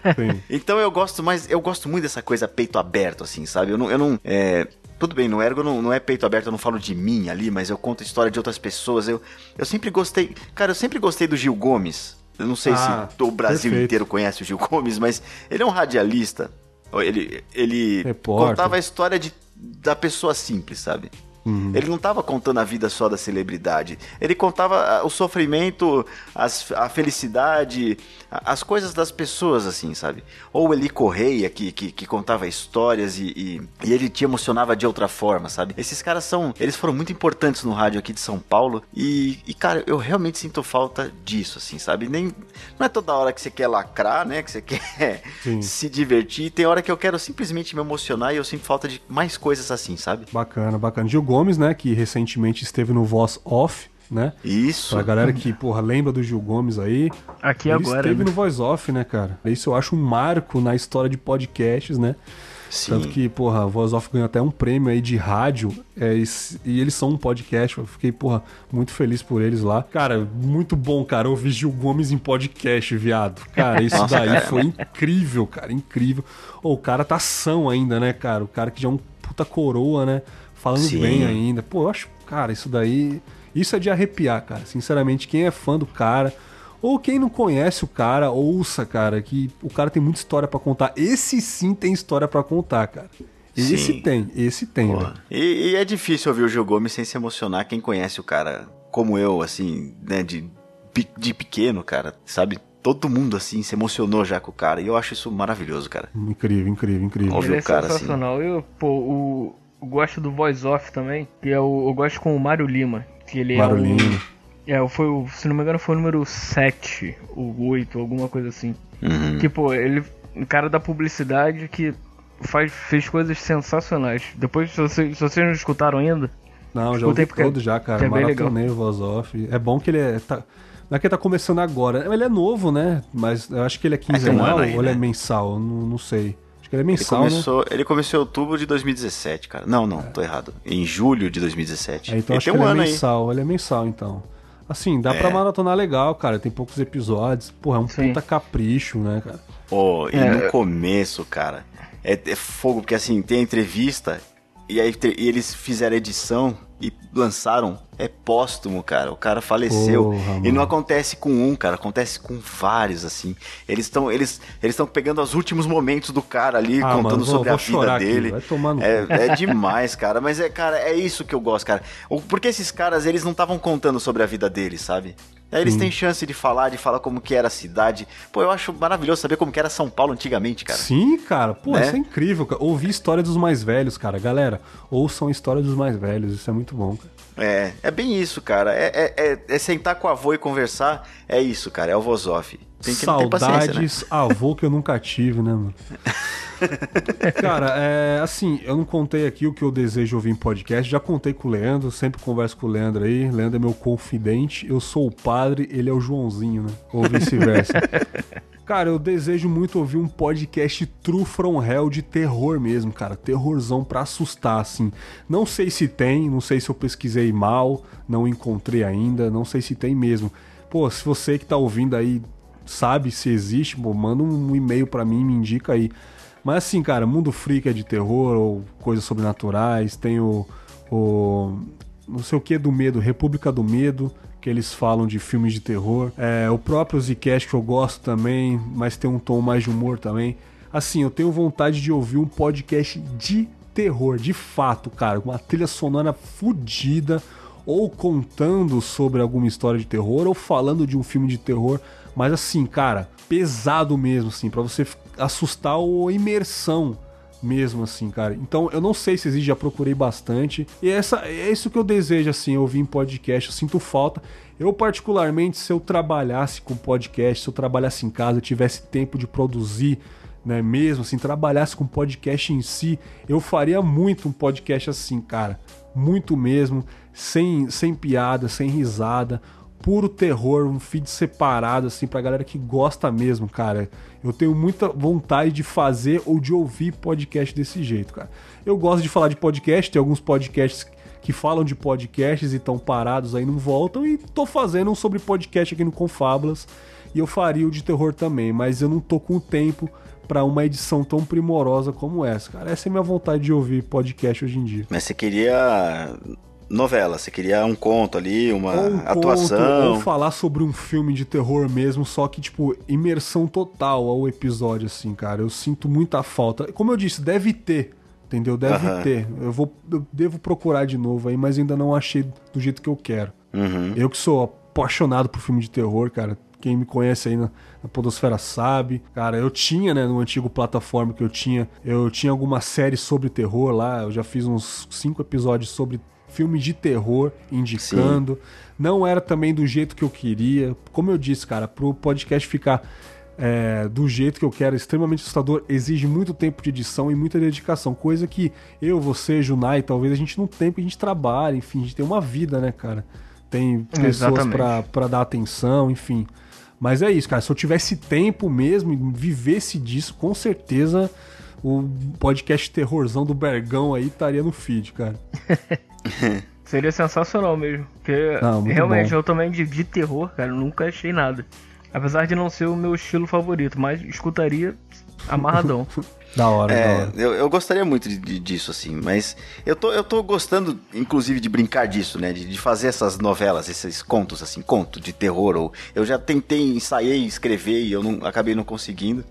então eu gosto mais. Eu gosto muito dessa coisa peito aberto, assim, sabe? Eu não. Eu não é, tudo bem, no Ergo não, não é peito aberto, eu não falo de mim ali, mas eu conto a história de outras pessoas. Eu, eu sempre gostei. Cara, eu sempre gostei do Gil Gomes. Eu não sei ah, se o Brasil perfeito. inteiro conhece o Gil Gomes, mas ele é um radialista. Ele, ele contava a história de, da pessoa simples, sabe? Uhum. Ele não estava contando a vida só da celebridade. Ele contava ah, o sofrimento, as, a felicidade, as coisas das pessoas, assim, sabe? Ou Eli Correia, que, que, que contava histórias e, e, e, ele te emocionava de outra forma, sabe? Esses caras são. Eles foram muito importantes no rádio aqui de São Paulo. E, e cara, eu realmente sinto falta disso, assim, sabe? Nem, não é toda hora que você quer lacrar, né? Que você quer Sim. se divertir. Tem hora que eu quero simplesmente me emocionar e eu sinto falta de mais coisas assim, sabe? Bacana, bacana. Gil Gomes, né? Que recentemente esteve no Voz Off né? Isso. Pra galera que, porra, lembra do Gil Gomes aí. Aqui ele agora. Ele esteve né? no Voice Off, né, cara? Isso eu acho um marco na história de podcasts, né? Sim. Tanto que, porra, o Voice Off ganhou até um prêmio aí de rádio. É, e eles são um podcast. Eu fiquei, porra, muito feliz por eles lá. Cara, muito bom, cara. Ouvir Gil Gomes em podcast, viado. Cara, isso Nossa, daí cara. foi incrível, cara. Incrível. Oh, o cara tá são ainda, né, cara? O cara que já é um puta coroa, né? Falando Sim. bem ainda. Pô, eu acho, cara, isso daí isso é de arrepiar, cara. Sinceramente, quem é fã do cara, ou quem não conhece o cara, ouça, cara, que o cara tem muita história para contar. Esse sim tem história para contar, cara. Esse sim. tem, esse tem. E, e, é difícil ouvir o Gil Gomes sem se emocionar quem conhece o cara como eu, assim, né, de, de pequeno, cara, sabe? Todo mundo, assim, se emocionou já com o cara. E eu acho isso maravilhoso, cara. Incrível, incrível, incrível. Ouvir o cara, é sensacional. Assim. Eu, pô, o, eu gosto do voice off também, que é o, eu gosto com o Mário Lima. Que ele é o. É, foi o, se não me engano, foi o número 7, ou 8, alguma coisa assim. Uhum. Tipo, ele. Um cara da publicidade que faz, fez coisas sensacionais. Depois, se vocês, se vocês não escutaram ainda. Não, já ouvi todo já, cara. É Maratonei o Voz Off. É bom que ele é. Tá, não é que ele tá começando agora. Ele é novo, né? Mas eu acho que ele é quinzenal é um ou ele é mensal, não, não sei. Acho que ele é mensal, ele começou, né? Ele começou em outubro de 2017, cara. Não, não, é. tô errado. Em julho de 2017. É, então ele acho que um ele é mensal, aí. ele é mensal, então. Assim, dá é. pra maratonar legal, cara. Tem poucos episódios. Porra, é um Sim. puta capricho, né, cara? Oh, e é. no começo, cara, é, é, fogo, porque assim, tem a entrevista e aí e eles fizeram edição e lançaram é póstumo, cara. O cara faleceu. Porra, e não acontece com um, cara. Acontece com vários, assim. Eles estão eles, eles pegando os últimos momentos do cara ali, ah, contando mano, vou, sobre vou a vida dele. É, é demais, cara. Mas é, cara, é isso que eu gosto, cara. Porque esses caras, eles não estavam contando sobre a vida deles, sabe? Aí eles hum. têm chance de falar, de falar como que era a cidade. Pô, eu acho maravilhoso saber como que era São Paulo antigamente, cara. Sim, cara. Pô, né? isso é incrível. Cara. Ouvir história dos mais velhos, cara. Galera, ouçam a história dos mais velhos. Isso é muito bom, cara. É, é bem isso, cara. É, é, é, é sentar com o avô e conversar. É isso, cara. É o vozoff. Tem que Saudades, né? avô que eu nunca tive, né, mano? Cara, é, assim, eu não contei aqui o que eu desejo ouvir em podcast. Já contei com o Leandro, sempre converso com o Leandro aí. Leandro é meu confidente. Eu sou o padre, ele é o Joãozinho, né? Ou vice-versa. Cara, eu desejo muito ouvir um podcast True From Hell de terror mesmo, cara. Terrorzão pra assustar, assim. Não sei se tem, não sei se eu pesquisei mal, não encontrei ainda, não sei se tem mesmo. Pô, se você que tá ouvindo aí sabe se existe, pô, manda um e-mail para mim, me indica aí. Mas assim, cara, Mundo Freak é de terror ou coisas sobrenaturais, tem o, o não sei o que do medo, República do Medo, que eles falam de filmes de terror. É, o próprio Zcast que eu gosto também, mas tem um tom mais de humor também. Assim, eu tenho vontade de ouvir um podcast de terror, de fato, cara, com uma trilha sonora fodida, ou contando sobre alguma história de terror, ou falando de um filme de terror, mas assim, cara, pesado mesmo, assim, para você assustar ou imersão mesmo assim, cara. Então eu não sei se existe, já procurei bastante. E essa é isso que eu desejo assim, ouvir em podcast, eu sinto falta. Eu particularmente se eu trabalhasse com podcast, se eu trabalhasse em casa, tivesse tempo de produzir, né, mesmo assim, trabalhasse com podcast em si, eu faria muito um podcast assim, cara. Muito mesmo, sem sem piada, sem risada, puro terror, um feed separado, assim, pra galera que gosta mesmo, cara. Eu tenho muita vontade de fazer ou de ouvir podcast desse jeito, cara. Eu gosto de falar de podcast, tem alguns podcasts que falam de podcasts e estão parados aí, não voltam, e tô fazendo um sobre podcast aqui no Confablas, e eu faria o de terror também, mas eu não tô com tempo para uma edição tão primorosa como essa, cara. Essa é a minha vontade de ouvir podcast hoje em dia. Mas você queria novela, você queria um conto ali, uma um atuação. Conto, ou falar sobre um filme de terror mesmo, só que, tipo, imersão total ao episódio, assim, cara. Eu sinto muita falta. Como eu disse, deve ter. Entendeu? Deve ter. Eu, vou, eu devo procurar de novo aí, mas ainda não achei do jeito que eu quero. Uhum. Eu que sou apaixonado por filme de terror, cara. Quem me conhece aí na, na Podosfera sabe. Cara, eu tinha, né, no antigo plataforma que eu tinha, eu tinha alguma série sobre terror lá. Eu já fiz uns cinco episódios sobre filme de terror indicando. Não era também do jeito que eu queria. Como eu disse, cara, pro podcast ficar é, do jeito que eu quero, extremamente assustador, exige muito tempo de edição e muita dedicação. Coisa que eu, você, Junai, talvez a gente não tem, porque a gente trabalha, enfim, a gente tem uma vida, né, cara? Tem pessoas pra dar atenção, enfim. Mas é isso, cara. Se eu tivesse tempo mesmo e vivesse disso, com certeza o podcast terrorzão do Bergão aí estaria no feed, cara. Seria sensacional mesmo. Porque Não, realmente bom. eu também de, de terror, cara, nunca achei nada. Apesar de não ser o meu estilo favorito, mas escutaria amarradão. Da hora, da É, hora. eu, eu gostaria muito de- de- disso, assim, mas eu tô, eu tô gostando, inclusive, de brincar disso, né? De, de fazer essas novelas, esses contos, assim, conto de terror. Ou, eu já tentei, ensaiei escrever e eu não, acabei não conseguindo.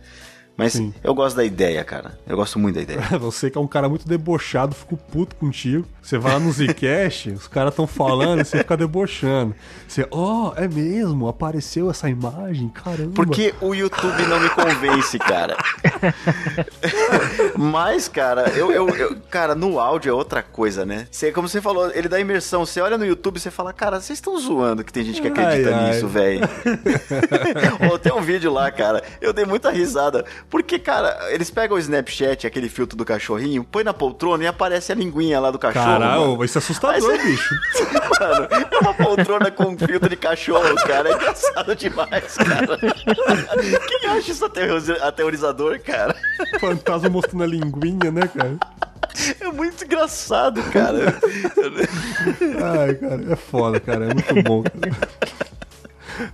Mas Sim. eu gosto da ideia, cara. Eu gosto muito da ideia. Você que é um cara muito debochado, fico puto contigo. Você vai lá no Zcast, os caras estão falando e você fica debochando. Você, ó, é mesmo? Apareceu essa imagem? Caramba. Porque o YouTube não me convence, cara. Mas, cara, eu, eu, eu- cara, no áudio é outra coisa, né? Você, como você falou, ele dá imersão. Você olha no YouTube e você fala, cara, vocês estão zoando que tem gente que acredita Ai, ai. nisso, velho. Ou tem um vídeo lá, cara, eu dei muita risada. Porque, cara, eles pegam o Snapchat, aquele filtro do cachorrinho, põe na poltrona e aparece a linguinha lá do cachorro. Caralho, vai ser assustador, Mas- bicho. Mano, é uma poltrona com um filtro de cachorro, cara. É engraçado demais, cara. Quem acha isso aterroriza- aterrorizador, cara? Fantasma mostrando a linguinha, né, cara? É muito engraçado, cara. Ai, cara, é foda, cara. É muito bom, cara.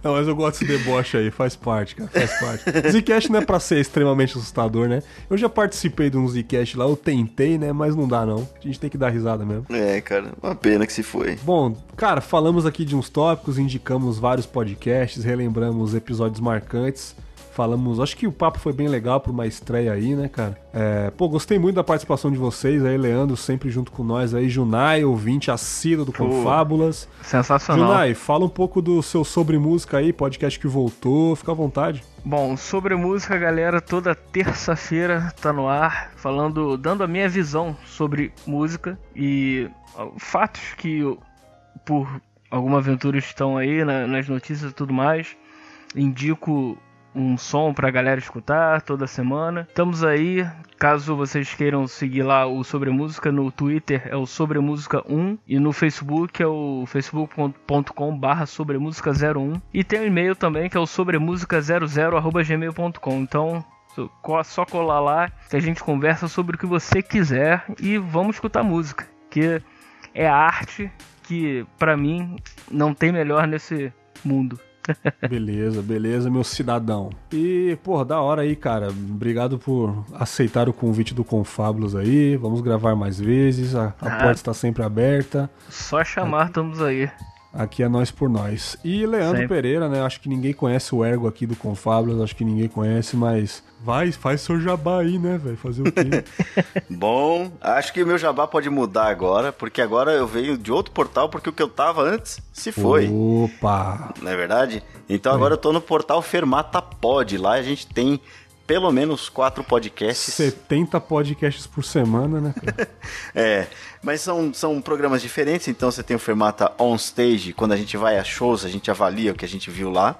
Não, mas eu gosto desse deboche aí, faz parte, cara, faz parte. Zcast não é pra ser extremamente assustador, né? Eu já participei de um Zcast lá, eu tentei, né? Mas não dá, não. A gente tem que dar risada mesmo. É, cara, uma pena que se foi. Bom, cara, falamos aqui de uns tópicos, indicamos vários podcasts, relembramos episódios marcantes. Falamos, acho que o papo foi bem legal pra uma estreia aí, né, cara? É, pô, gostei muito da participação de vocês aí, Leandro, sempre junto com nós aí, Junai, ouvinte assíduo do Confábulas. Sensacional. Junai, fala um pouco do seu Sobre Música aí, podcast que voltou, fica à vontade. Bom, sobre música, galera, toda terça-feira tá no ar, falando, dando a minha visão sobre música e fatos que por alguma aventura estão aí na- nas notícias e tudo mais. Indico um som pra galera escutar toda semana. Estamos aí, caso vocês queiram seguir lá o Sobre Música no Twitter é o Sobre Música 1 e no Facebook é o facebook.com barra sobremusica01 e tem um e-mail também que é o sobremusica00@gmail.com. Então, só colar lá que a gente conversa sobre o que você quiser e vamos escutar música, que é arte que pra mim não tem melhor nesse mundo. Beleza, beleza, meu cidadão. E, pô, da hora aí, cara. Obrigado por aceitar o convite do Confábulos aí. Vamos gravar mais vezes. A, a Ah. porta está sempre aberta. Só chamar, estamos aí. Aqui é nós por nós. E Leandro Sempre. Pereira, né? Acho que ninguém conhece o ergo aqui do Confábulos. Acho que ninguém conhece, mas vai, faz seu jabá aí, né, velho? Fazer o quê? Bom, acho que o meu jabá pode mudar agora, porque agora eu venho de outro portal, porque o que eu tava antes se foi. Opa! Não é verdade? Então agora eu tô no portal Fermata Pod. Lá a gente tem pelo menos quatro podcasts. 70 podcasts por semana, né? É, mas são, são programas diferentes, então você tem o Fermata On Stage, quando a gente vai a shows, a gente avalia o que a gente viu lá.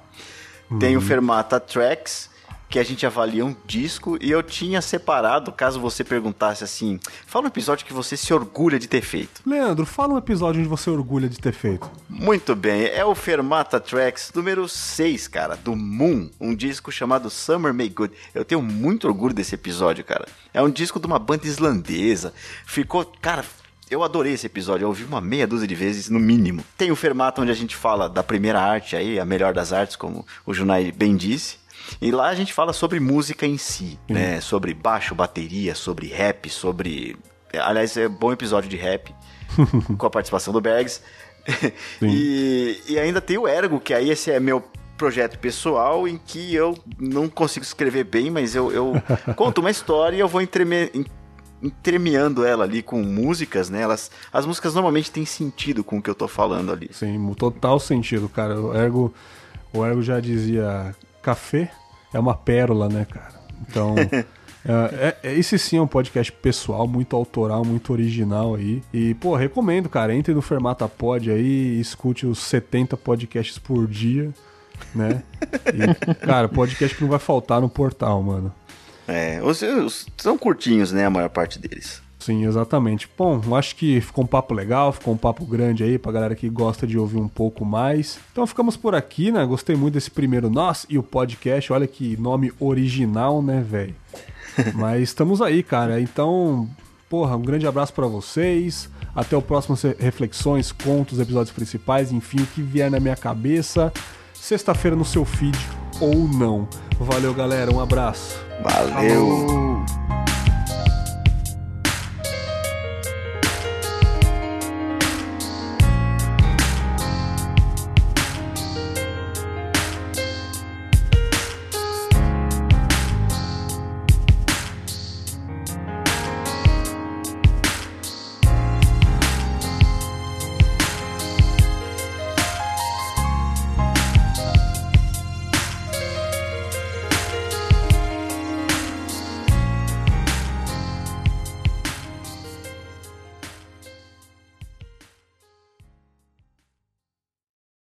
Tem o Fermata Tracks, que a gente avalia um disco, e eu tinha separado, caso você perguntasse assim, fala um episódio que você se orgulha de ter feito. Leandro, fala um episódio onde você orgulha de ter feito. Muito bem, é o Fermata Tracks número 6, cara, do Moon, um disco chamado Summer May Good. Eu tenho muito orgulho desse episódio, cara. É um disco de uma banda islandesa. Ficou, cara, eu adorei esse episódio, eu ouvi uma meia dúzia de vezes, no mínimo. Tem o Fermata onde a gente fala da primeira arte aí, a melhor das artes, como o Junai bem disse. E lá a gente fala sobre música em si, né? Sobre baixo, bateria, sobre rap, sobre. Aliás, é um bom episódio de rap com a participação do Bergs. e, e ainda tem o Ergo, que aí esse é meu projeto pessoal em que eu não consigo escrever bem, mas eu, eu conto uma história e eu vou entreme, en- entremeando ela ali com músicas, né? Elas, as músicas normalmente têm sentido com o que eu tô falando ali. Sim, total sentido, cara. O Ergo, o Ergo já dizia: café é uma pérola, né, cara? Então. É, é, esse sim é um podcast pessoal, muito autoral, muito original aí. E, pô, recomendo, cara. Entre no Fermata Pod aí, escute os 70 podcasts por dia, né? E, cara, podcast que não vai faltar no portal, mano. É, os, os, são curtinhos, né? A maior parte deles. Sim, exatamente. Bom, acho que ficou um papo legal, ficou um papo grande aí pra galera que gosta de ouvir um pouco mais. Então ficamos por aqui, né? Gostei muito desse primeiro Nós e o podcast. Olha que nome original, né, velho? Mas estamos aí, cara. Então, porra, um grande abraço para vocês. Até o próximo Reflexões, contos, episódios principais, enfim, o que vier na minha cabeça. Sexta-feira no seu feed ou não. Valeu, galera. Um abraço. Valeu. Falou.